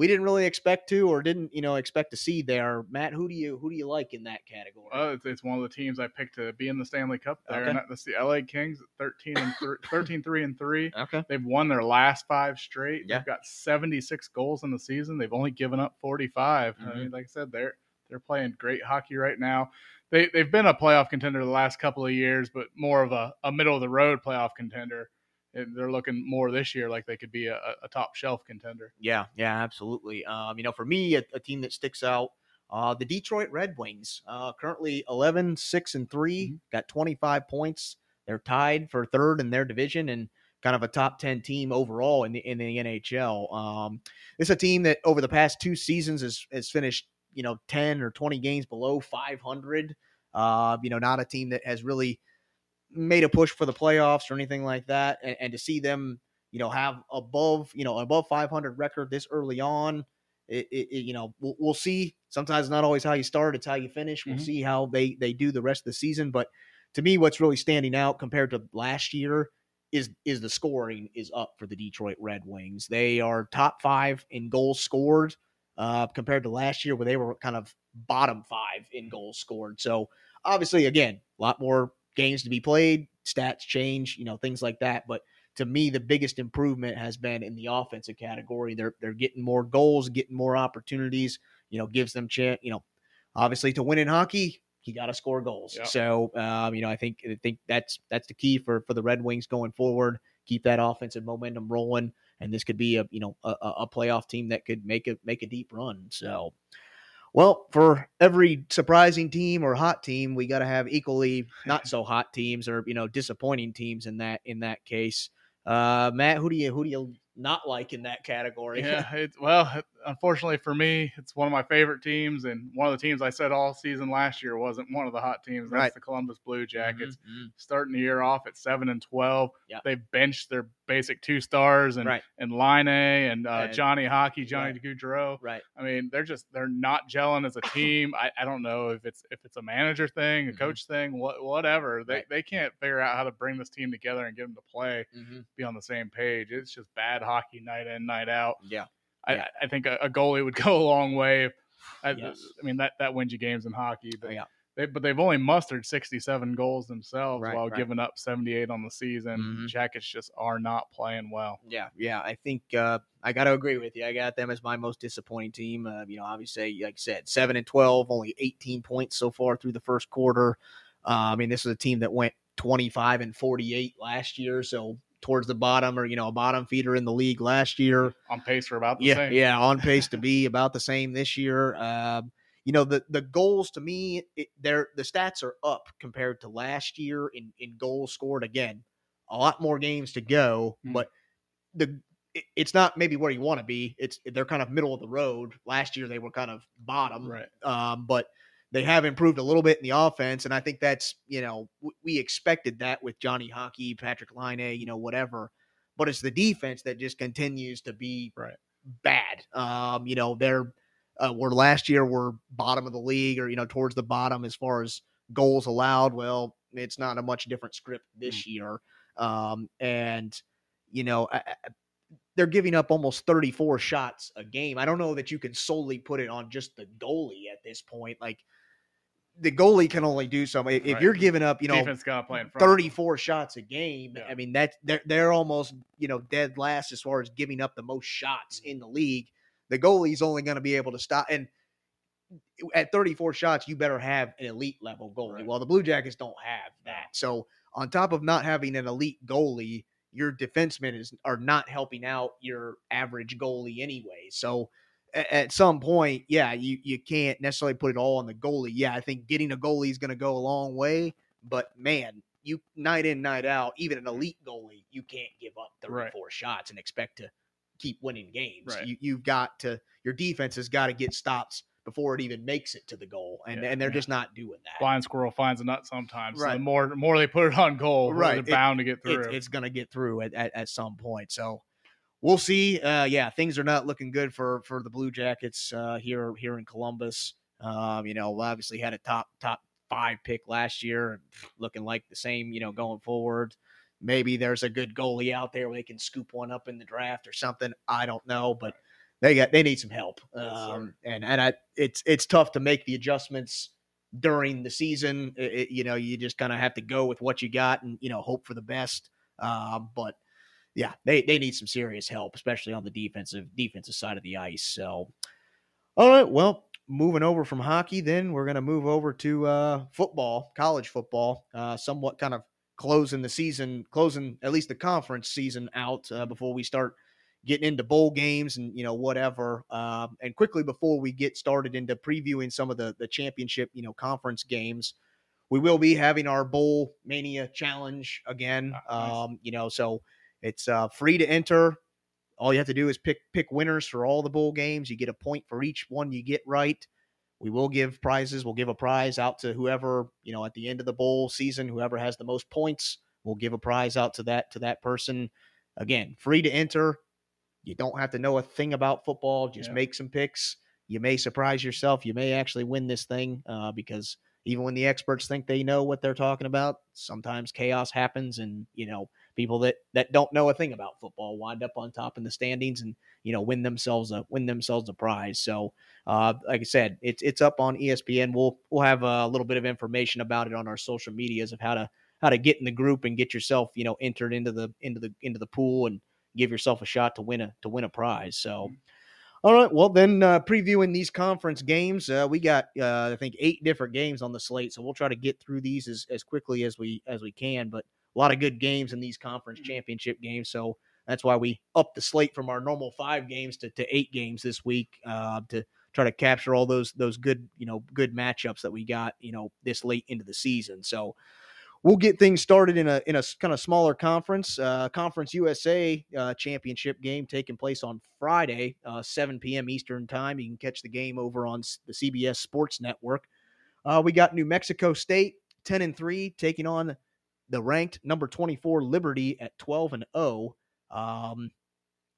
we didn't really expect to or didn't you know expect to see there. Matt, who do you who do you like in that category? Uh, it's, it's one of the teams I picked to be in the Stanley Cup there, Okay. and that's the LA Kings, 13 and th- [laughs] 13 3 and 3. okay, They've won their last five straight. Yeah. They've got 76 goals in the season. They've only given up 45. I Mhm. mean, like I said, they're they're playing great hockey right now. They they've been a playoff contender the last couple of years, but more of a, a middle of the road playoff contender. And they're looking more this year like they could be a, a- top shelf contender. Yeah, yeah, absolutely. Um, you know, for me, a, a team that sticks out, uh, the Detroit Red Wings, uh, currently 11, 6, and 3, Mhm. got 25 points. They're tied for third in their division and kind of a top 10 team overall in the in the NHL. Um, it's a team that over the past two seasons has, has finished, you know, 10 or 20 games below 500. Uh, you know, not a team that has really made a push for the playoffs or anything like that. And, and to see them you know, have above, you know, above 500 record this early on. It, it, it- you know, we'll, we'll see. Sometimes it's not always how you start; it's how you finish. We'll Mhm. see how they they do the rest of the season. But to me, what's really standing out compared to last year is is the scoring is up for the Detroit Red Wings. They are top five in goals scored uh, compared to last year, where they were kind of bottom five in goals scored. So obviously, again, a lot more games to be played, stats change, you know, things like that. But to me, the biggest improvement has been in the offensive category. They're they're getting more goals, getting more opportunities. You know, gives them chance. You know, obviously to win in hockey, you got to score goals. So, um, you know, I think I think that's that's the key for for the Red Wings going forward. Keep that offensive momentum rolling, and this could be a you know a a playoff team that could make a make a deep run. So. Well, for every surprising team or hot team, we got to have equally [laughs] not so hot teams or you know disappointing teams in that in that case. Uh, Matt, who do you who do you not like in that category? Yeah, [laughs] it's well, unfortunately for me, it's one of my favorite teams, and one of the teams I said all season last year wasn't one of the hot teams. That's Right. the Columbus Blue Jackets. Mhm, mhm. Starting the year off at seven and twelve, Yep. they benched their basic two stars and Right. and Laine and uh, And- Johnny Hockey, Johnny Right. Gaudreau. Right. I mean, they're just they're not gelling as a [coughs] team. I, I don't know if it's if it's a manager thing, a Mhm. coach thing, what whatever. They they can't figure out how to bring this team together and get them to play, Mhm. be on the same page. It's just bad hockey night in night out. Yeah. I, Yeah. I think a, a goalie would [laughs] go a long way. I, Yes. I mean that that wins you games in hockey, but Yeah. they but they've only mustered 67 goals themselves Right, while right. giving up 78 on the season. Mhm. Jackets just are not playing well. Yeah, yeah. I think uh, I got to agree with you. I got them as my most disappointing team. Uh, you know, obviously, like I said, seven and twelve, only eighteen points so far through the first quarter. Uh, I mean, this is a team that went twenty-five and forty-eight last year, so towards the bottom, or you know, a bottom feeder in the league last year. On pace for about the Yeah, same. yeah, on pace to [laughs] be about the same this year. Um, you know, the the goals to me, it, they're the stats are up compared to last year in in goals scored. Again, a lot more games to go, Hmm. but the it- it's not maybe where you want to be. It's they're kind of middle of the road. Last year they were kind of bottom, Right. um, but they have improved a little bit in the offense, and I think that's you know w- we expected that with Johnny Hockey, Patrik Laine, you know whatever, but it's the defense that just continues to be Right. bad. Um, you know they're uh, where last year were bottom of the league or you know towards the bottom as far as goals allowed. Well, it's not a much different script this year, um, and you know. I, I, they're giving up almost 34 shots a game. I don't know that you can solely put it on just the goalie at this point. Like the goalie can only do something. If Right. you're giving up, you know, Defense got to play in front. of them. 34 shots a game, Yeah. I mean that's they're they're almost you know dead last as far as giving up the most shots mm-hmm. in the league. The goalie's only going to be able to stop and at 34 shots, you better have an elite level goalie. Right. Well, the Blue Jackets don't have that. So on top of not having an elite goalie, your defensemen is are not helping out your average goalie anyway. So at some point, yeah, you you can't necessarily put it all on the goalie. Yeah, I think getting a goalie is going to go a long way, but man, you night in night out, even an elite goalie, you can't give up Right. 34 shots and expect to keep winning games. Right. You you've got to your defense has got to get stops before it even makes it to the goal, and Yeah, and they're yeah. just not doing that. Blind squirrel finds a nut sometimes. So the Right. more the more they put it on goal, Right. they're It- bound to get through. it, it's going to get through at, at, at some point. So we'll see. Uh, yeah, things are not looking good for for the Blue Jackets uh, here here in Columbus. Um, you know, obviously had a top top five pick last year, looking like the same. You know, going forward. Maybe there's a good goalie out there where they can scoop one up in the draft or something. I don't know, but they got they need some help. Yes. Um, and and I, it's it's tough to make the adjustments during the season. It- you know, you just kind of have to go with what you got and you know hope for the best. Um, but yeah, they they need some serious help, especially on the defensive defensive side of the ice. So, all right, well, moving over from hockey, then we're gonna move over to uh, football, college football. Uh, somewhat kind of closing the season, closing at least the conference season out uh, before we start getting into bowl games and you know whatever. Um, and quickly before we get started into previewing some of the the championship you know conference games, we will be having our bowl mania challenge again. Ah, nice. Um, you know, so it's uh, free to enter. All you have to do is pick pick winners for all the bowl games. You get a point for each one you get right. We will give prizes. We'll give a prize out to whoever you know at the end of the bowl season. Whoever has the most points, we'll give a prize out to that to that person. Again, free to enter. You don't have to know a thing about football. Just Yeah. make some picks. You may surprise yourself. You may actually win this thing uh, because even when the experts think they know what they're talking about, sometimes chaos happens, and you know people that that don't know a thing about football wind up on top in the standings and you know win themselves a win themselves a prize. So, uh, like I said, it's it's up on ESPN. We'll we'll have a little bit of information about it on our social medias of how to how to get in the group and get yourself you know entered into the into the into the pool and give yourself a shot to win a to win a prize. So. All right. Well, then uh, previewing these conference games, uh, we got uh, I think eight different games on the slate, so we'll try to get through these as, as quickly as we as we can. But a lot of good games in these conference championship games, so that's why we upped the slate from our normal five games to, to eight games this week uh, to try to capture all those those good you know good matchups that we got you know this late into the season. So we'll get things started in a in a kind of smaller conference, uh, Conference USA uh, championship game taking place on Friday, uh, 7 p.m. Eastern time. You can catch the game over on the CBS Sports Network. Uh, we got New Mexico State 10 and 3 taking on the ranked number 24 Liberty at 12 and 0. Um,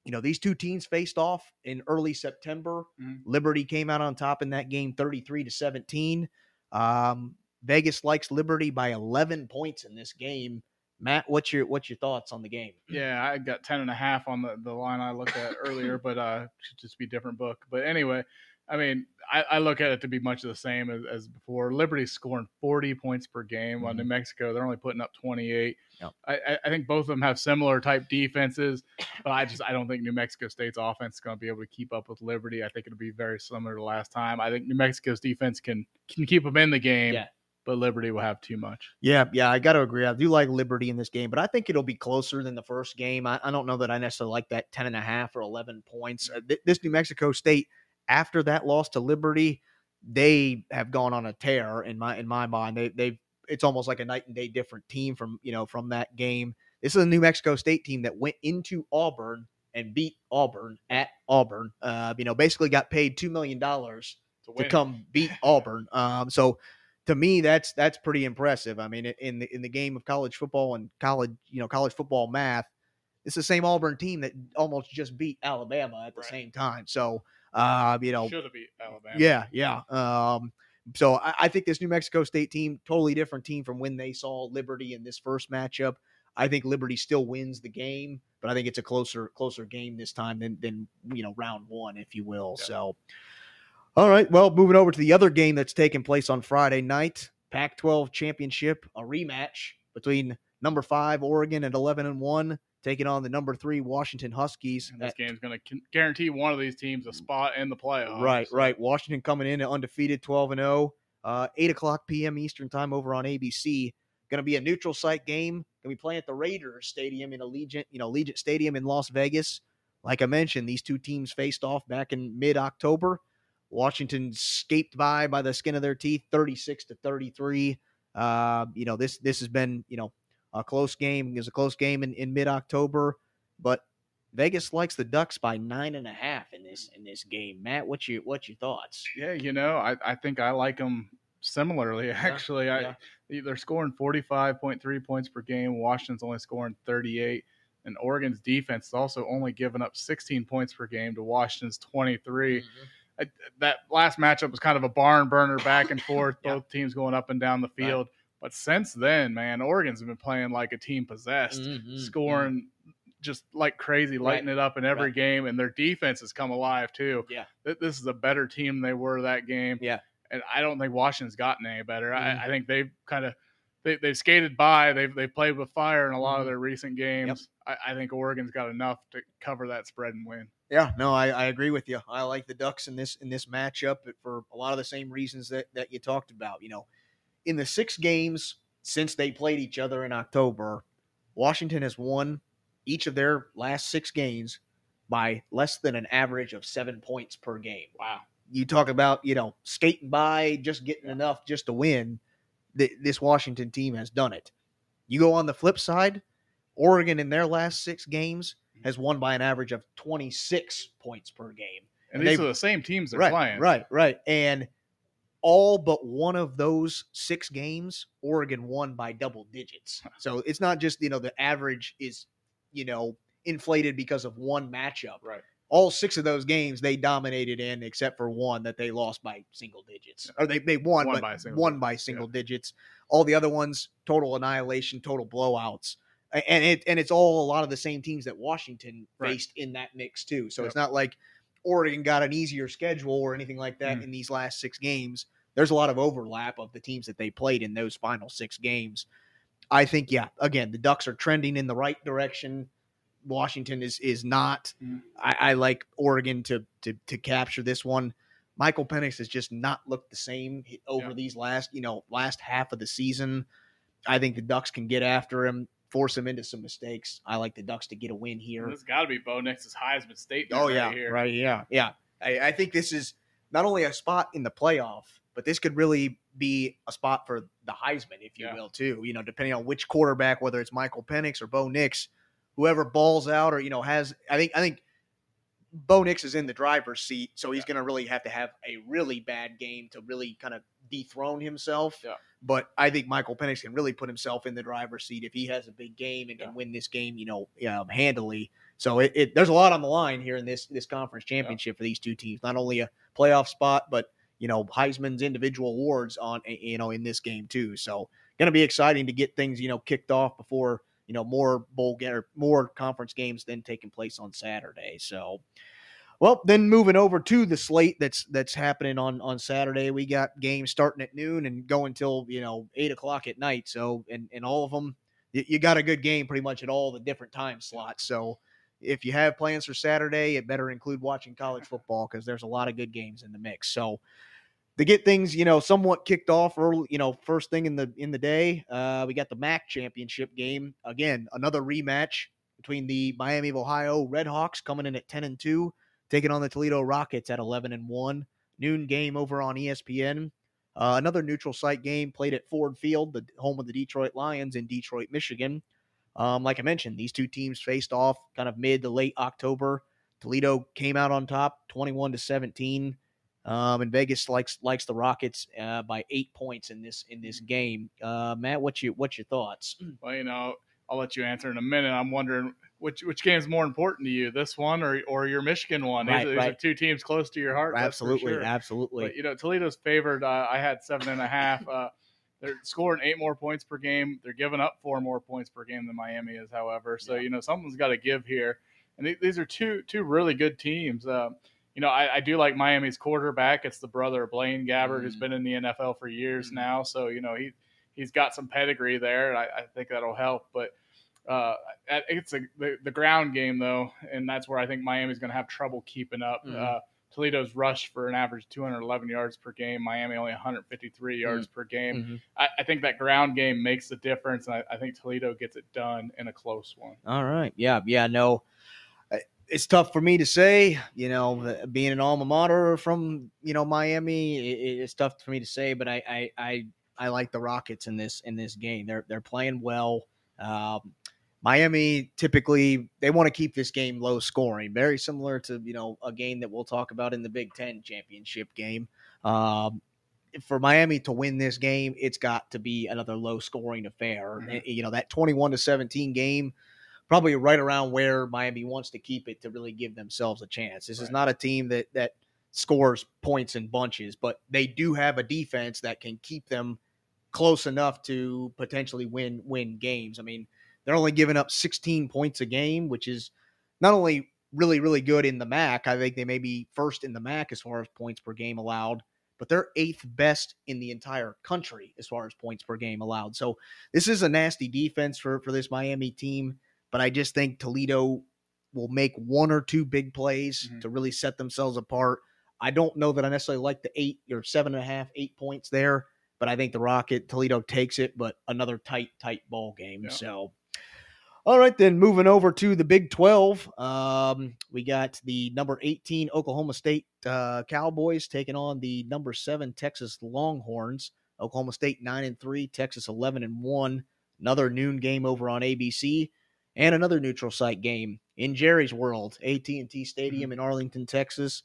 you know, these two teams faced off in early September. Mhm. Liberty came out on top in that game 33 to 17. Um, Vegas likes Liberty by 11 points in this game. Matt, what's your what's your thoughts on the game? Yeah, I got 10 and a half on the, the line I looked at earlier, [laughs] but uh should just be different book. But anyway, I mean, I, I look at it to be much of the same as, as before. Liberty's scoring 40 points per game, while New Mexico they're only putting up 28. Yep. I, I- I think both of them have similar type defenses, but I just I don't think New Mexico State's offense is going to be able to keep up with Liberty. I think it'll be very similar to last time. I think New Mexico's defense can can keep them in the game, Yeah. but Liberty will have too much. Yeah, yeah, I got to agree. I do like Liberty in this game, but I think it'll be closer than the first game. I, I don't know that I necessarily like that 10 and a half or 11 points. Uh, th- this New Mexico State, after that loss to Liberty, they have gone on a tear in my in my mind. They they've it's almost like a night and day different team from you know from that game. This is a New Mexico State team that went into Auburn and beat Auburn at Auburn. Uh, you know, basically got paid two million dollars to win. come beat Auburn. Um, so to me, that's that's pretty impressive. I mean, in the in the game of college football and college, you know, college football math, it's the same Auburn team that almost just beat Alabama at the Right. same time. So, uh, you know, should have beat Alabama. yeah, yeah. Um, so I, I think this New Mexico State team, totally different team from when they saw Liberty in this first matchup. I think Liberty still wins the game, but I think it's a closer closer game this time than than you know round one, if you will. Yeah. So, all right. Well, moving over to the other game that's taking place on Friday night, Pac-12 championship, a rematch between number five Oregon at eleven and one, taking on the number three Washington Huskies. And this game's going to guarantee one of these teams a spot in the playoffs. Right, right. Washington coming in at undefeated, twelve and zero. Uh, eight o'clock p.m. Eastern time over on ABC. Going to be a neutral site game. Going to be playing at the Raiders Stadium in Allegiant, you know, Allegiant Stadium in Las Vegas. Like I mentioned, these two teams faced off back in mid-October. Washington escaped by by the skin of their teeth, thirty-six to thirty-three. Uh, you know, this this has been you know a close game. Was a close game in, in mid-October, but Vegas likes the Ducks by nine and a half in this in this game. Matt, what's your what's your thoughts? Yeah, you know, I, I think I like them similarly. [laughs] Actually, I yeah. they're scoring forty five point three points per game. Washington's only scoring thirty eight, and Oregon's defense is also only giving up sixteen points per game to Washington's twenty three. Mm-hmm. I, that last matchup was kind of a barn burner back and [laughs] forth, Yeah. both teams going up and down the Right. Field. But since then, man, Oregon's been playing like a team possessed, Mhm, scoring just like crazy, Right. lighting it up in every Right. game, and their defense has come alive too. Yeah. This is a better team than they were that game. Yeah. and I don't think Washington's gotten any better. Mhm. I, I think they've kind of they, they've skated by. They've they played with fire in a lot of their recent games. I, I think Oregon's got enough to cover that spread and win. Yeah, no, I, I agree with you. I like the Ducks in this in this matchup for a lot of the same reasons that, that you talked about. You know, in the six games since they played each other in October, Washington has won each of their last six games by less than an average of seven points per game. Wow. You talk about, you know, skating by, just getting enough just to win. Th- This Washington team has done it. You go on the flip side, Oregon in their last six games mm-hmm. has won by an average of 26 points per game. And, And these they- are the same teams they're right, playing. right, right. And all but one of those six games, Oregon won by double digits. So it's not just, you know, the average is, you know, inflated because of one matchup. Right. All six of those games they dominated in, except for one that they lost by single digits. Or they, they won, Won but by single won digits, by yeah. digits. All the other ones, total annihilation, total blowouts. And it and it's all a lot of the same teams that Washington Right. faced in that mix too. So Yep. it's not like Oregon got an easier schedule or anything like that Mm. in these last six games. There's a lot of overlap of the teams that they played in those final six games. I think, yeah, again, the Ducks are trending in the right direction. Washington is is not. Mm. I, I like Oregon to to to capture this one. Michael Penix has just not looked the same over Yeah. these last, you know, last half of the season. I think the Ducks can get after him, force him into some mistakes. I like the Ducks to get a win here. This got to be Bo Nix's Heisman statement. Oh right yeah, here. right. Yeah, yeah. I, I think this is not only a spot in the playoff, but this could really be a spot for the Heisman, if you Yeah. will, too. You know, depending on which quarterback, whether it's Michael Penix or Bo Nix, whoever balls out or you know has. I think I think Bo Nix is in the driver's seat, so he's going to really have to have a really bad game to really kind of dethrone himself. Yeah. But I think Michael Penix can really put himself in the driver's seat if he has a big game and Yeah. can win this game, you know, um, handily. So it, it there's a lot on the line here in this this conference championship for these two teams. Not only a playoff spot, but you know Heisman's individual awards on you know in this game too. So going to be exciting to get things you know kicked off before you know more bowl ga- or more conference games then taking place on Saturday. So. Well, then moving over to the slate that's that's happening on on Saturday, we got games starting at noon and going till you know eight o'clock at night. So, and and all of them, you, you got a good game pretty much at all the different time slots. So, if you have plans for Saturday, it better include watching college football because there's a lot of good games in the mix. So, to get things you know somewhat kicked off early, you know, first thing in the in the day, uh, we got the MAC championship game again, another rematch between the Miami of Ohio Redhawks coming in at ten and two, taking on the Toledo Rockets at eleven and one. Noon game over on ESPN. Uh, another neutral site game played at Ford Field, the home of the Detroit Lions in Detroit, Michigan. Um, like I mentioned, these two teams faced off kind of mid to late October. Toledo came out on top, twenty-one to seventeen. Um, and Vegas likes likes the Rockets uh, by eight points in this in this game. Uh, Matt, what's your what's your thoughts? Well, you know, I'll let you answer in a minute. I'm wondering which which game is more important to you, this one or or your Michigan one? These, Right, are, these are right. two teams close to your heart. absolutely, sure. absolutely. But you know, Toledo's favored. Uh, I had seven and a half. Uh, they're scoring eight more points per game. They're giving up four more points per game than Miami is, however. So Yeah. you know, something's got to give here. And th- these are two two really good teams. Uh, you know, I, I do like Miami's quarterback. It's the brother of Blaine Gabbert, who's been in the NFL for years Mhm. now. So you know, he he's got some pedigree there. and I, I think that'll help. But uh, it's a the, the ground game though, and that's where I think Miami's going to have trouble keeping up. Mhm. Uh, Toledo's rushed for an average 211 yards per game. Miami only 153 Mm. yards per game. Mhm. I, I think that ground game makes the difference, and I, I think Toledo gets it done in a close one. All right. Yeah. Yeah. No, it's tough for me to say. You know, being an alma mater from you know Miami, it, it's tough for me to say. But I, I, I, I like the Rockets in this in this game. They're they're playing well. Um, Miami typically they want to keep this game low scoring, very similar to you know a game that we'll talk about in the Big Ten championship game. Um, for Miami to win this game, it's got to be another low scoring affair. Mhm. You know that twenty one to seventeen game, probably right around where Miami wants to keep it to really give themselves a chance. This is not a team that that scores points in bunches, but they do have a defense that can keep them close enough to potentially win win games. I mean, they're only giving up 16 points a game, which is not only really really good in the MAC. I think they may be first in the MAC as far as points per game allowed, but they're eighth best in the entire country as far as points per game allowed. So this is a nasty defense for for this Miami team, but I just think Toledo will make one or two big plays Mhm. to really set themselves apart. I don't know that I necessarily like the eight or seven and a half, eight points there, but I think the Rocket Toledo takes it, but another tight, tight ball game. Yeah. So, all right, then moving over to the Big Twelve, um, we got the number eighteen Oklahoma State uh, Cowboys taking on the number seven Texas Longhorns. Oklahoma State nine and three, Texas eleven and one. Another noon game over on ABC, and another neutral site game in Jerry's World, AT and T Stadium in Arlington, Texas.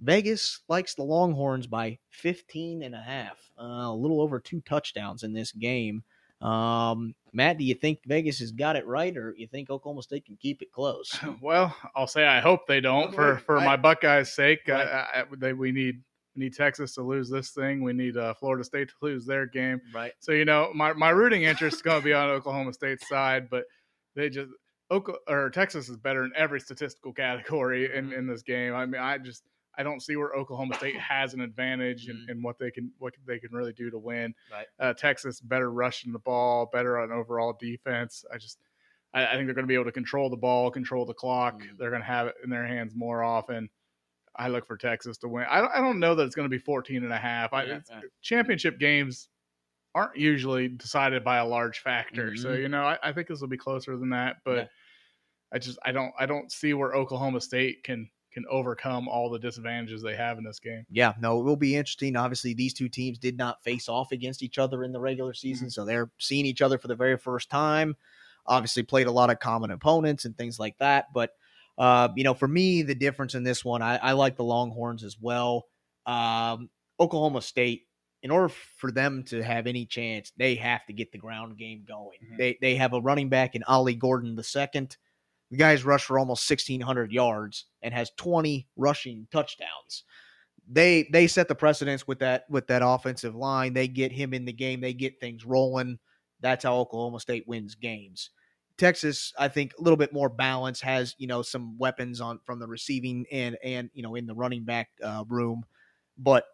Vegas likes the Longhorns by 15 and a half, uh, a little over two touchdowns in this game. Um, Matt, do you think Vegas has got it right, or you think Oklahoma State can keep it close? [laughs] Well, I'll say I hope they don't for for right. my Buckeyes' sake. Right. I, I, they, we need we need Texas to lose this thing. We need uh, Florida State to lose their game. Right. So you know, my, my rooting interest is going to be on Oklahoma State's side, but they just Oklahoma, or Texas is better in every statistical category in, Mhm. in this game. I mean, I just I don't see where Oklahoma State [laughs] has an advantage in, Mhm. what they can what they can really do to win. Right. Uh, Texas better rushing the ball, better on overall defense. I just I, I think they're going to be able to control the ball, control the clock. Mhm. They're going to have it in their hands more often. I look for Texas to win. I don't, I don't know that it's going to be 14 and a half. I, Yeah, championship games aren't usually decided by a large factor. So, Mhm. you know, I, I think this will be closer than that, but Yeah. I just I don't I don't see where Oklahoma State can can overcome all the disadvantages they have in this game. Yeah, no, it will be interesting. Obviously, these two teams did not face off against each other in the regular season, so they're seeing each other for the very first time. Obviously, played a lot of common opponents and things like that. But uh, you know, for me, the difference in this one, I, I like the Longhorns as well. Um, Oklahoma State, in order for them to have any chance, they have to get the ground game going. Mhm. They they have a running back in Ollie Gordon the second. The guy's rushed for almost 1,600 yards and has 20 rushing touchdowns. They they set the precedence with that with that offensive line. They get him in the game. They get things rolling. That's how Oklahoma State wins games. Texas, I think, a little bit more balance Has you know some weapons on from the receiving and and you know in the running back uh, room, but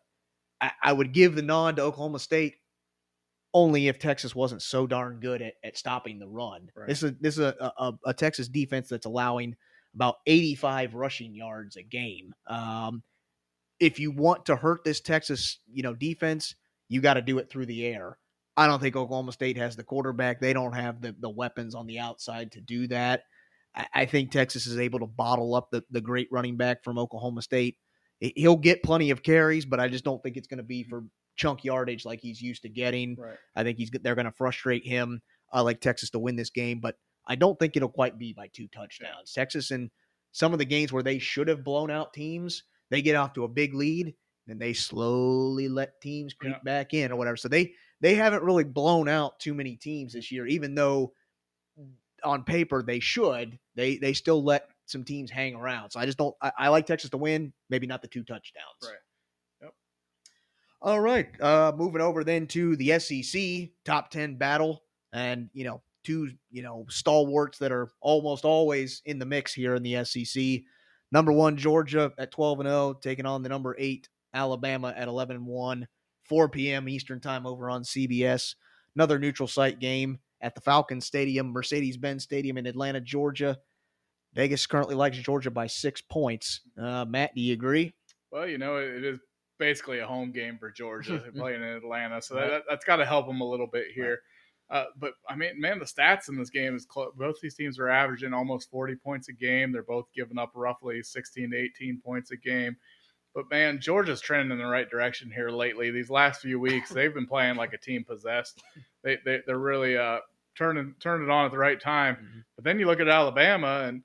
I, I would give the nod to Oklahoma State only if Texas wasn't so darn good at, at stopping the run. Right. This is this is a, a, a Texas defense that's allowing about 85 rushing yards a game. Um, if you want to hurt this Texas, you know, defense, you got to do it through the air. I don't think Oklahoma State has the quarterback. They don't have the, the weapons on the outside to do that. I, I think Texas is able to bottle up the, the great running back from Oklahoma State. He- He'll get plenty of carries, but I just don't think it's going to be for chunk yardage like he's used to getting. Right. I think he's they're going to frustrate him. I like Texas to win this game, but I don't think it'll quite be by two touchdowns. Texas in some of the games where they should have blown out teams, they get off to a big lead, and they slowly let teams creep Yeah. back in or whatever. So they they haven't really blown out too many teams this year, even though on paper they should. They they still let some teams hang around. So I just don't. I, I like Texas to win, maybe not the two touchdowns. Right. All right. Uh, moving over then to the SEC top ten battle, and you know two you know stalwarts that are almost always in the mix here in the SEC. Number one Georgia at twelve and zero, taking on the number eight Alabama at eleven and one. 4 p.m. Eastern time over on CBS. Another neutral site game at the Falcon Stadium, Mercedes Benz Stadium in Atlanta, Georgia. Vegas currently likes Georgia by six points. Uh, Matt, do you agree? Well, you know, it is basically a home game for Georgia [laughs] playing in Atlanta, so that, that's got to help them a little bit here. Uh, but I mean, man, the stats in this game is close. Both these teams are averaging almost 40 points a game. They're both giving up roughly 16 to 18 points a game. But man, Georgia's trending in the right direction here lately. These last few weeks, [laughs] they've been playing like a team possessed. They, they they're really uh, turning turning it on at the right time. Mhm. But then you look at Alabama, and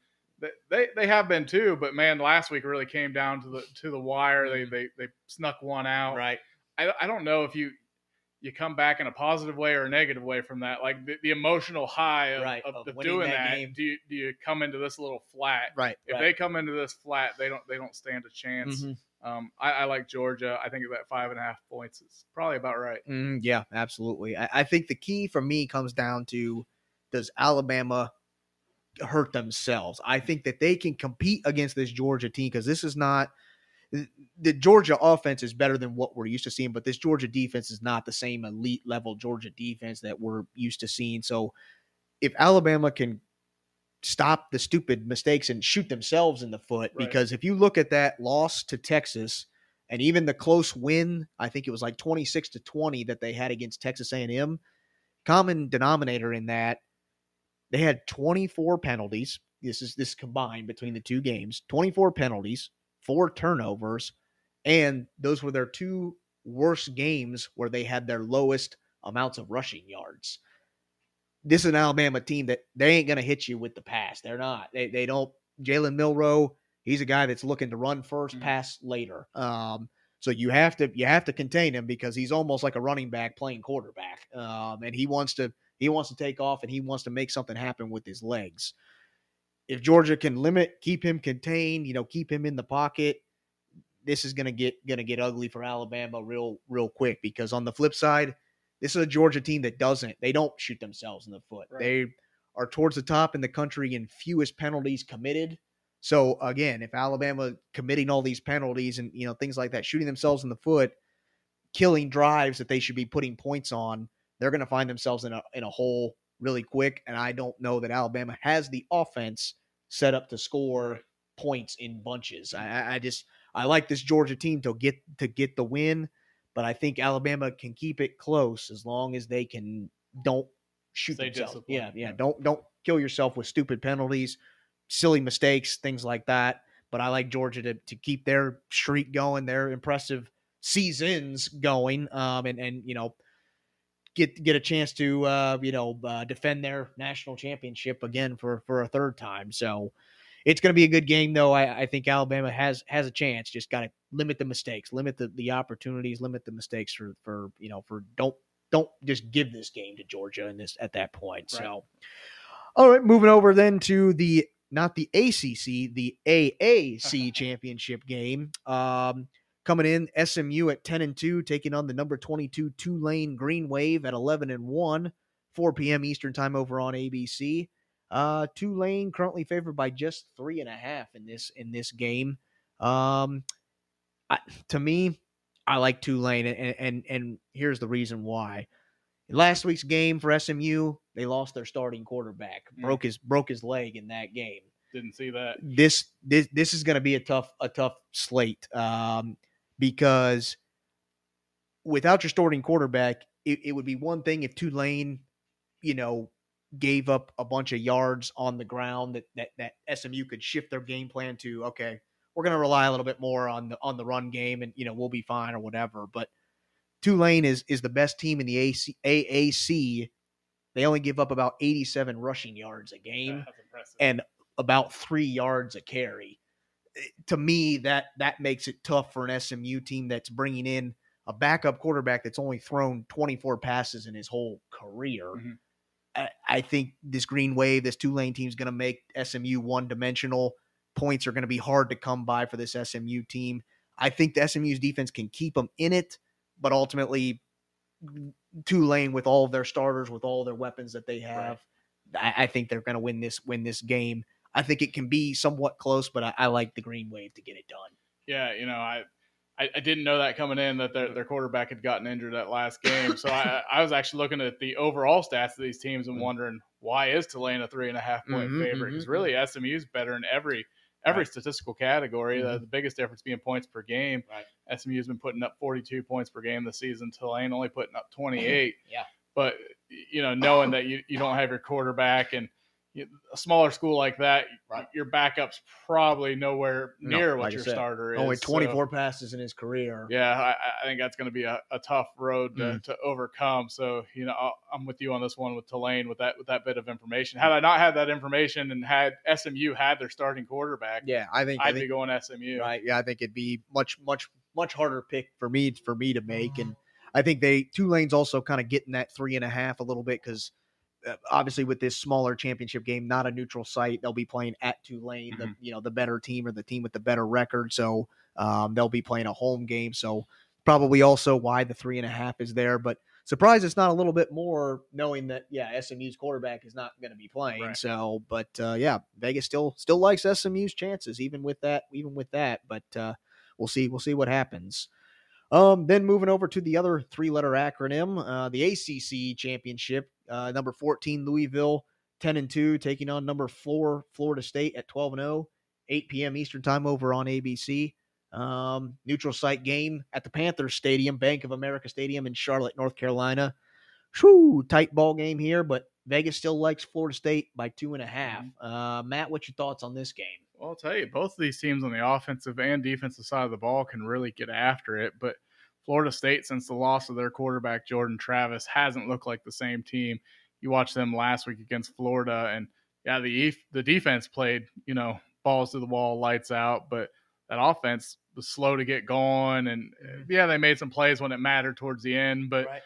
they, they have been too. But man, last week really came down to the to the wire. They they they snuck one out. Right. I I don't know if you you come back in a positive way or a negative way from that. Like the, the emotional high of, Right, of, of doing that that. game. Do you do you come into this a little flat? Right. If right. they come into this flat, they don't they don't stand a chance. Mhm. Um, I, I like Georgia. I think that five and a half points is probably about right. Mm, yeah, absolutely. I, I think the key for me comes down to does Alabama hurt themselves? I think that they can compete against this Georgia team because this is not the Georgia offense is better than what we're used to seeing, but this Georgia defense is not the same elite level Georgia defense that we're used to seeing. So if Alabama can stop the stupid mistakes and shoot themselves in the foot, Right. because if you look at that loss to Texas and even the close win, I think it was like 26 to 20 that they had against Texas A&M, common denominator in that they had 24 penalties. This is this combined between the two games, 24 penalties, four turnovers, and those were their two worst games where they had their lowest amounts of rushing yards. This is an Alabama team that they ain't gonna hit you with the pass. They're not. They they don't. Jalen Milroe, he's a guy that's looking to run 1st Mhm. pass later. Um, so you have to you have to contain him because he's almost like a running back playing quarterback. Um, and he wants to he wants to take off and he wants to make something happen with his legs. If Georgia can limit, keep him contained, you know, keep him in the pocket, this is gonna get gonna get ugly for Alabama real real quick. Because on the flip side, this is a Georgia team that doesn't they don't shoot themselves in the foot. Right. They are towards the top in the country in fewest penalties committed. So again, if Alabama committing all these penalties and you know things like that, shooting themselves in the foot, killing drives that they should be putting points on, they're going to find themselves in a in a hole really quick. And I don't know that Alabama has the offense set up to score points in bunches. I, I- just I like this Georgia team to get to get the win, but I think Alabama can keep it close as long as they can don't shoot Stay themselves. Yeah, yeah. Yeah. Don't don't kill yourself with stupid penalties, silly mistakes, things like that. but I like Georgia to, to keep their streak going, their impressive seasons going, um, and and you know get get a chance to uh, you know uh, defend their national championship again for for a third time. So it's going to be a good game, though. I, I think Alabama has has a chance. Just got to limit the mistakes, limit the, the opportunities, limit the mistakes for for you know for don't don't just give this game to Georgia in this at that point. Right. So, all right, moving over then to the not the ACC, the AAC [laughs] championship game. Um, coming in SMU at 10 and 2, taking on the number 22 Tulane Green Wave at 11 and 1, 4 p.m. Eastern time over on ABC. Uh, Tulane currently favored by just three and a half in this in this game. Um, I, to me, I like Tulane, and, and and here's the reason why. Last week's game for SMU, they lost their starting quarterback, Mm. broke his broke his leg in that game Didn't see that. this this this is going to be a tough a tough slate um, because without your starting quarterback, it, it would be one thing if Tulane, you know, gave up a bunch of yards on the ground that that, that SMU could shift their game plan to okay, we're going to rely a little bit more on the on the run game and you know we'll be fine or whatever. But Tulane is is the best team in the AC, AAC. They only give up about 87 rushing yards a game and about three yards a carry. To me, that that makes it tough for an SMU team that's bringing in a backup quarterback that's only thrown 24 passes in his whole career. Mhm. I, I think this Green Wave, this Tulane team is going to make SMU one dimensional. Points are going to be hard to come by for this SMU team. I think the SMU's defense can keep them in it, but ultimately, Tulane with all of their starters, with all their weapons that they have, I, I think they're going to win this win this game. I think it can be somewhat close, but I, I like the Green Wave to get it done. Yeah, you know, I, I, I didn't know that coming in that their, their quarterback had gotten injured that last game. So I, I was actually looking at the overall stats of these teams and Mhm. wondering why is Tulane a three and a half point Mhm, favorite? Because mhm, really SMU's better in every every Right. statistical category. The, Mhm. the biggest difference being points per game. Right. SMU's been putting up 42 points per game this season. Tulane only putting up [laughs] 28. Yeah. But you know, knowing that you, you don't have your quarterback and a smaller school like that, Right. your backup's probably nowhere near like what I your said, starter is. Only So- 24 passes in his career. yeah, I, I think that's going to be a, a tough road to, Mm. to overcome. So, you know, I'll, I'm with you on this one with Tulane with that with that bit of information. Had I not had that information and had SMU had their starting quarterback, Yeah, I think I I'd think be going SMU. Right. Yeah, I think it'd be much, much, much harder pick for me for me to make, and I think they Tulane's also kind of getting that three and a half a little bit because obviously with this smaller championship game, not a neutral site, they'll be playing at Tulane, the Mhm. you know the better team or the team with the better record, so um, they'll be playing a home game, so probably also why the three and a half is there, but. Surprised it's not a little bit more, knowing that yeah, SMU's quarterback is not going to be playing. Right. So, but uh, yeah, Vegas still still likes SMU's chances, even with that, even with that. But uh, we'll see. We'll see what happens. Um, then moving over to the other three-letter acronym, uh, the ACC championship. Uh, number fourteen, Louisville, ten and two, taking on number four, Florida State at twelve and 0, 8 p.m. Eastern time over on ABC. Um, neutral site game at the Panthers Stadium, Bank of America Stadium in Charlotte, North Carolina. Whew, tight ball game here, but Vegas still likes Florida State by two and a half. Uh, Matt, what's your thoughts on this game? Well, I'll tell you, both of these teams on the offensive and defensive side of the ball can really get after it. But Florida State, since the loss of their quarterback, Jordan Travis, hasn't looked like the same team. You watched them last week against Florida, and yeah, the the defense played, you know, balls to the wall, lights out, but that offense was slow to get going. And uh, Mhm. yeah, they made some plays when it mattered towards the end, but Right.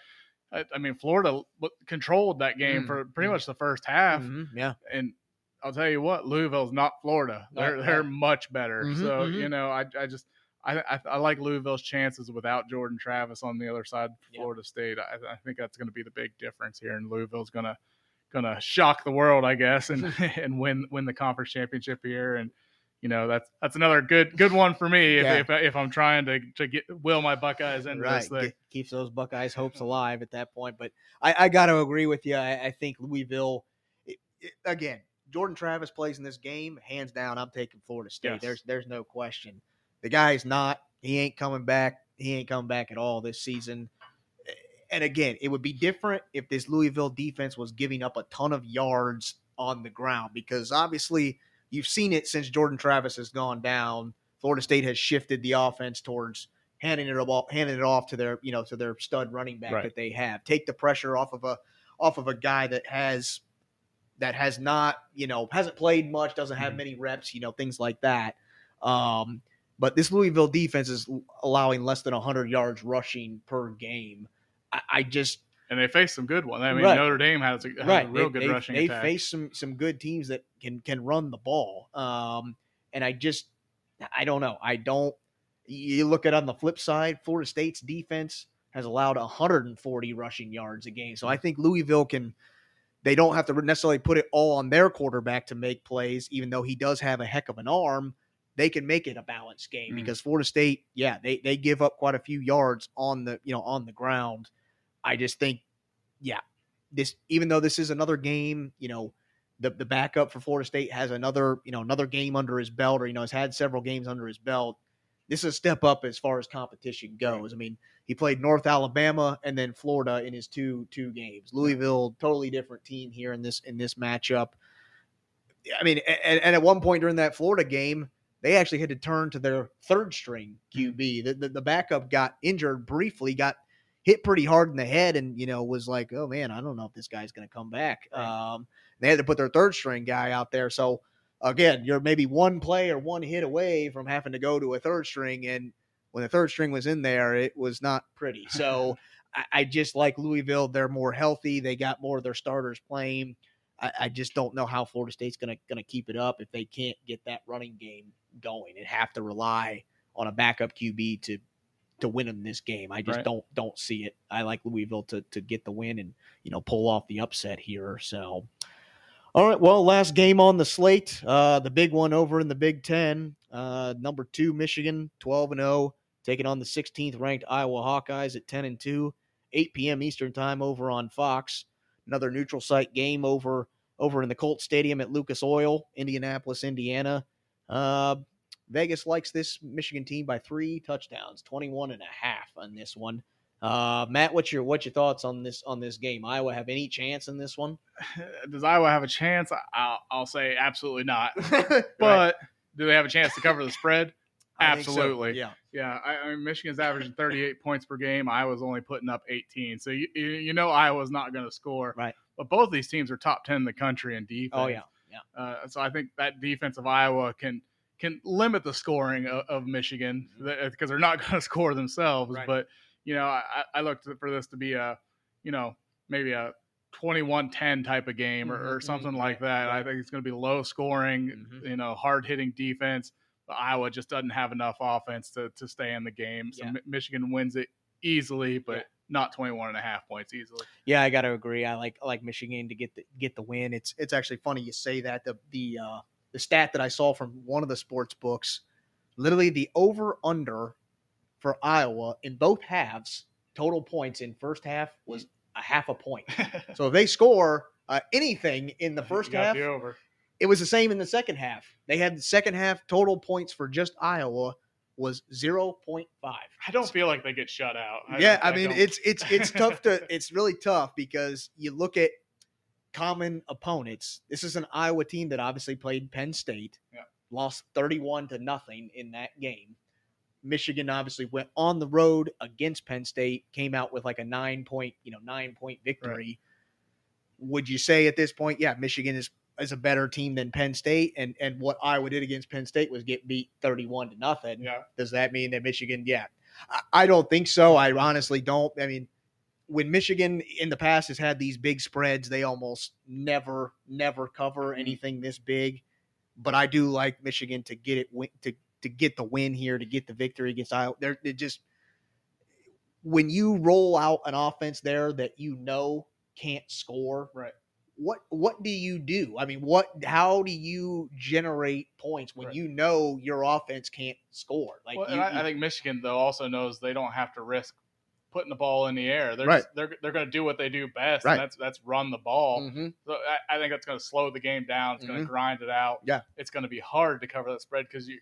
I, I mean, Florida controlled that game Mm, for pretty mm. much the first half Mhm, yeah. and I'll tell you what, Louisville's not Florida. They're Right, they're much better. Mhm, so mhm. you know, I I just I, I I like Louisville's chances without Jordan Travis on the other side, Yeah. Florida State. I, I think that's going to be the big difference here, and Louisville's gonna gonna shock the world, I guess, and [laughs] [laughs] and win win the conference championship here. And you know, that's that's another good good one for me if Yeah. if, if I'm trying to to get will my Buckeyes into right. this thing. Ke- keeps those Buckeyes hopes [laughs] alive at that point. But I, I got to agree with you. I, I think Louisville, it, it- again, Jordan Travis plays in this game, hands down. I'm taking Florida State. Yes. There's there's no question. The guy's not. He ain't coming back. He ain't coming back at all this season. And again, it would be different if this Louisville defense was giving up a ton of yards on the ground because obviously you've seen it since Jordan Travis has gone down. Florida State has shifted the offense towards handing it off, handing it off to their you know to their stud running back Right. that they have. Take the pressure off of a off of a guy that has that has not you know hasn't played much, doesn't have Mhm. many reps, you know things like that. Um, but this Louisville defense is allowing less than 100 yards rushing per game. I, I just And they faced some good ones. I mean, Right. Notre Dame has a, has right. a real they, good they, rushing they attack. face some some good teams that can can run the ball. Um, and I just I don't know. I don't. You look at on the flip side, Florida State's defense has allowed 140 rushing yards a game. So I think Louisville can. They don't have to necessarily put it all on their quarterback to make plays, even though he does have a heck of an arm. They can make it a balanced game Mm. because Florida State, yeah, they they give up quite a few yards on the you know on the ground. I just think, yeah, this even though this is another game, you know, the the backup for Florida State has another you know another game under his belt, or you know has had several games under his belt. This is a step up as far as competition goes. I mean, he played North Alabama and then Florida in his two two games. Louisville, totally different team here in this in this matchup. I mean, and, and at one point during that Florida game, they actually had to turn to their third string QB. The, the, the backup got injured briefly, got hit pretty hard in the head, and you know was like, oh man, I don't know if this guy's going to come back. Right. Um, they had to put their third string guy out there. So again, you're maybe one play or one hit away from having to go to a third string, and when the third string was in there, it was not pretty. So [laughs] I, I just like Louisville; they're more healthy. They got more of their starters playing. I, I just don't know how Florida State's gonna gonna keep it up if they can't get that running game going and have to rely on a backup QB to to win them this game. I just Right. don't don't see it. I like Louisville to to get the win and you know pull off the upset here. So. All right, well, last game on the slate, uh, the big one over in the Big Ten. Uh, number two, Michigan, twelve and zero, taking on the 16th ranked Iowa Hawkeyes at 10 and two, 8 p.m. Eastern time over on Fox. Another neutral site game over over in the Colt Stadium at Lucas Oil, Indianapolis, Indiana. Uh, Vegas likes this Michigan team by three touchdowns, 21 and a half on this one. Uh, Matt, what's your what's your thoughts on this on this game? Iowa have any chance in this one? [laughs] Does Iowa have a chance? I- I'll, I'll say absolutely not. [laughs] Right. But do they have a chance to cover the spread? [laughs] I think so. absolutely. Yeah. Yeah, I, I mean Michigan's averaging 38 points per game. Iowa's only putting up 18, so you you, you know Iowa's not going to score. Right. But both these teams are top 10 in the country in defense. Oh yeah. Yeah. Uh, so I think that defense of Iowa can can limit the scoring of, of Michigan because they're not going to score themselves. Mm-hmm. Right. But you know, I, I looked for this to be a you know maybe a 21-10 type of game or, Mhm, or mhm, something like that. I think it's going to be low scoring, Mhm. you know, hard hitting defense. But Iowa just doesn't have enough offense to, to stay in the game. So Yeah. Mi- Michigan wins it easily, but Yeah. not 21 and a half points easily. Yeah, I got to agree. I like I like Michigan to get the get the win. It's it's actually funny you say that. The the uh, the stat that I saw from one of the sports books, literally the over under for Iowa in both halves, total points in first half was a half a point. [laughs] So if they score uh, anything in the first half, the it was the same in the second half. They had the second half total points for just Iowa was zero point five. I don't feel like they get shut out. yeah, I, mean don't- it's it's it's tough to [laughs] it's really tough because you look at common opponents. This is an Iowa team that obviously played Penn State, Yeah. lost thirty-one to nothing in that game. Michigan obviously went on the road against Penn State, came out with like a nine point, you know, nine point victory. Would you say at this point, yeah, Michigan is is a better team than Penn State, and and what Iowa did against Penn State was get beat thirty-one to nothing yeah. does that mean that Michigan? Yeah, I, I don't think so. I honestly don't. I mean, when Michigan in the past has had these big spreads, they almost never, never cover mm-hmm. anything this big. But I do like Michigan to get it win, to to get the win here, to get the victory against Iowa. They're, they're just when you roll out an offense there that you know can't score, Right. what what do you do? I mean, what how do you generate points when Right. you know your offense can't score? Like well, you, I, you- I think Michigan though also knows they don't have to risk putting the ball in the air. They're Right. just, they're they're going to do what they do best, Right. and that's that's run the ball. Mhm. So I, I think that's going to slow the game down. It's going Mhm. to grind it out. Yeah. it's going to be hard to cover that spread because you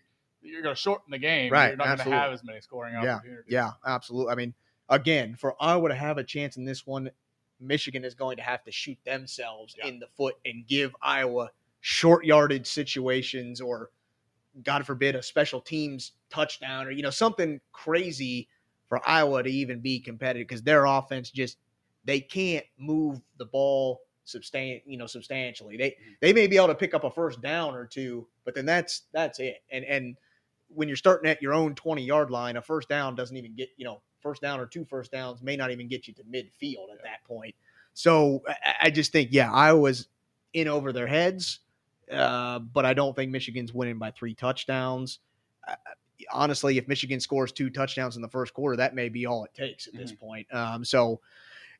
you're going to shorten the game. Right, You're not going to have as many scoring Yeah, opportunities. Yeah, absolutely. I mean, again, for Iowa to have a chance in this one, Michigan is going to have to shoot themselves Yeah. in the foot and give Iowa short yardage situations or God forbid a special teams touchdown or you know something crazy for Iowa to even be competitive because their offense just they can't move the ball substan you know substantially. They mm-hmm. they may be able to pick up a first down or two, but then that's that's it. And and when you're starting at your own 20 yard line, a first down doesn't even get you know first down or two first downs may not even get you to midfield at that point. So I, I just think yeah, Iowa's in over their heads. Uh, but I don't think Michigan's winning by three touchdowns. Uh, honestly, if Michigan scores two touchdowns in the first quarter, that may be all it takes at this point. Um, so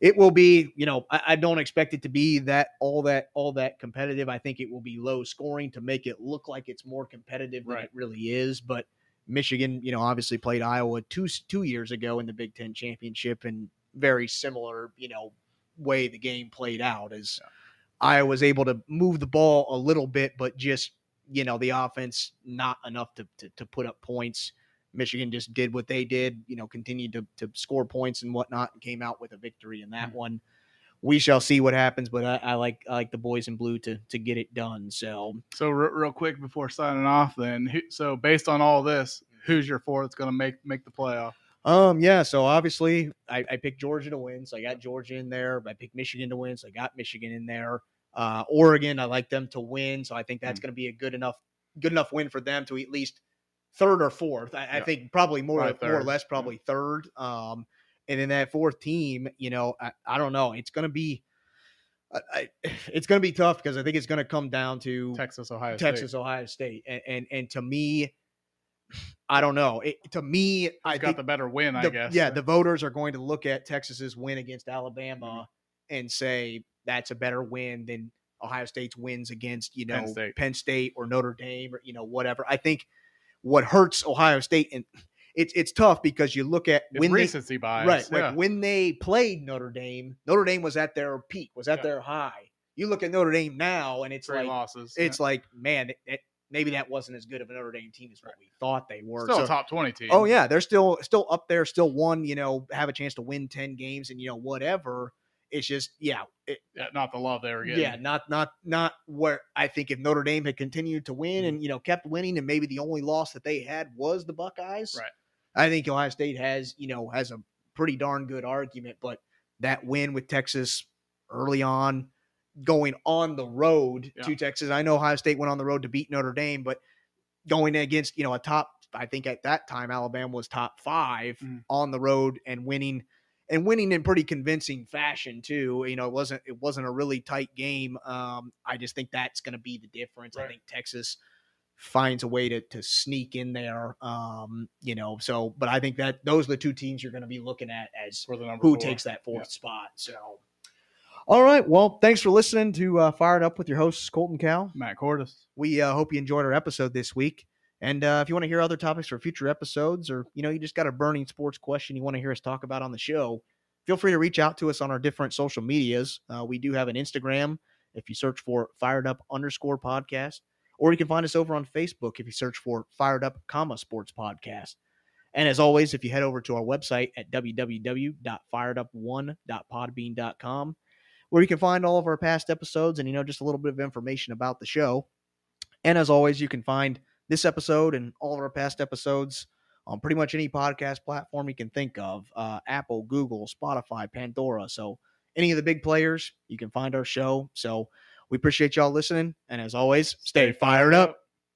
it will be, you know, I, I, don't expect it to be that all that all that competitive. I think it will be low scoring to make it look like it's more competitive than Right. it really is. But Michigan, you know, obviously played Iowa two two years ago in the Big Ten championship, and very similar, you know, way the game played out as Iowa was able to move the ball a little bit, but just you know the offense not enough to to, to put up points. Michigan just did what they did, you know, continued to, to score points and whatnot, and came out with a victory in that Mhm. one. We shall see what happens, but I, I like I like the boys in blue to to get it done. So So re- real quick before signing off, then, who, so based on all this, who's your four that's going to make make the playoff? Um, yeah, so obviously I, I picked Georgia to win, so I got Georgia in there. I picked Michigan to win, so I got Michigan in there. Uh, Oregon, I like them to win, so I think that's Mm. going to be a good enough good enough win for them to at least third or fourth. I, I think probably more Probably more or less yeah. probably third. Um, and then that fourth team, you know, I, I don't know, it's going to be. I, [sighs] it's going to be tough because I think it's going to come down to Texas, Ohio Texas, State. Ohio State, and, and and to me, [sighs] I don't know. It, to me, I got the better win, I guess. Yeah, the voters are going to look at Texas's win against Mm-hmm. Alabama and say that's a better win than Ohio State's wins against you know Penn State. Penn State or Notre Dame or you know whatever. I think what hurts Ohio State and it's it's tough because you look at it's when they recency bias. right yeah. like when they played Notre Dame, Notre Dame was at their peak, was at Yeah. their high. You look at Notre Dame now and it's Three like losses. it's like man, it, it- maybe mm-hmm. that wasn't as good of a Notre Dame team as what we thought they were. still So- a top 20 team. Oh yeah, they're still still up there, still one. You know, have a chance to win ten games and you know whatever. It's just yeah, it, Yeah, not the love they were getting. yeah, not not not where I think if Notre Dame had continued to win Mm-hmm. and you know kept winning and maybe the only loss that they had was the Buckeyes. Right. I think Ohio State has you know has a pretty darn good argument, but that win with Texas early on, going on the road Yeah. to Texas. I know Ohio State went on the road to beat Notre Dame, but going against you know a top I think at that time Alabama was top 5 Mhm. on the road and winning and winning in pretty convincing fashion too. You know, it wasn't it wasn't a really tight game. Um, I just think that's going to be the difference. I think Texas finds a way to to sneak in there. Um, you know, so but I think that those are the two teams you're going to be looking at as For the number who four. takes that fourth Yeah. spot. So. All right. Well, thanks for listening to uh, Fired Up with your hosts, Colton Cow. Matt Cordis. We uh, hope you enjoyed our episode this week. And uh, if you want to hear other topics for future episodes, or you know, you just got a burning sports question you want to hear us talk about on the show, feel free to reach out to us on our different social medias. Uh, we do have an Instagram if you search for Fired Up underscore podcast, or you can find us over on Facebook if you search for Fired Up comma Sports Podcast. And as always, if you head over to our website at www.firedup1.podbean.com, where you can find all of our past episodes and you know just a little bit of information about the show. And as always, you can find this episode and all of our past episodes on pretty much any podcast platform you can think of uh, Apple, Google, Spotify, Pandora. So, any of the big players, you can find our show. So, we appreciate y'all listening. And as always, stay fired up.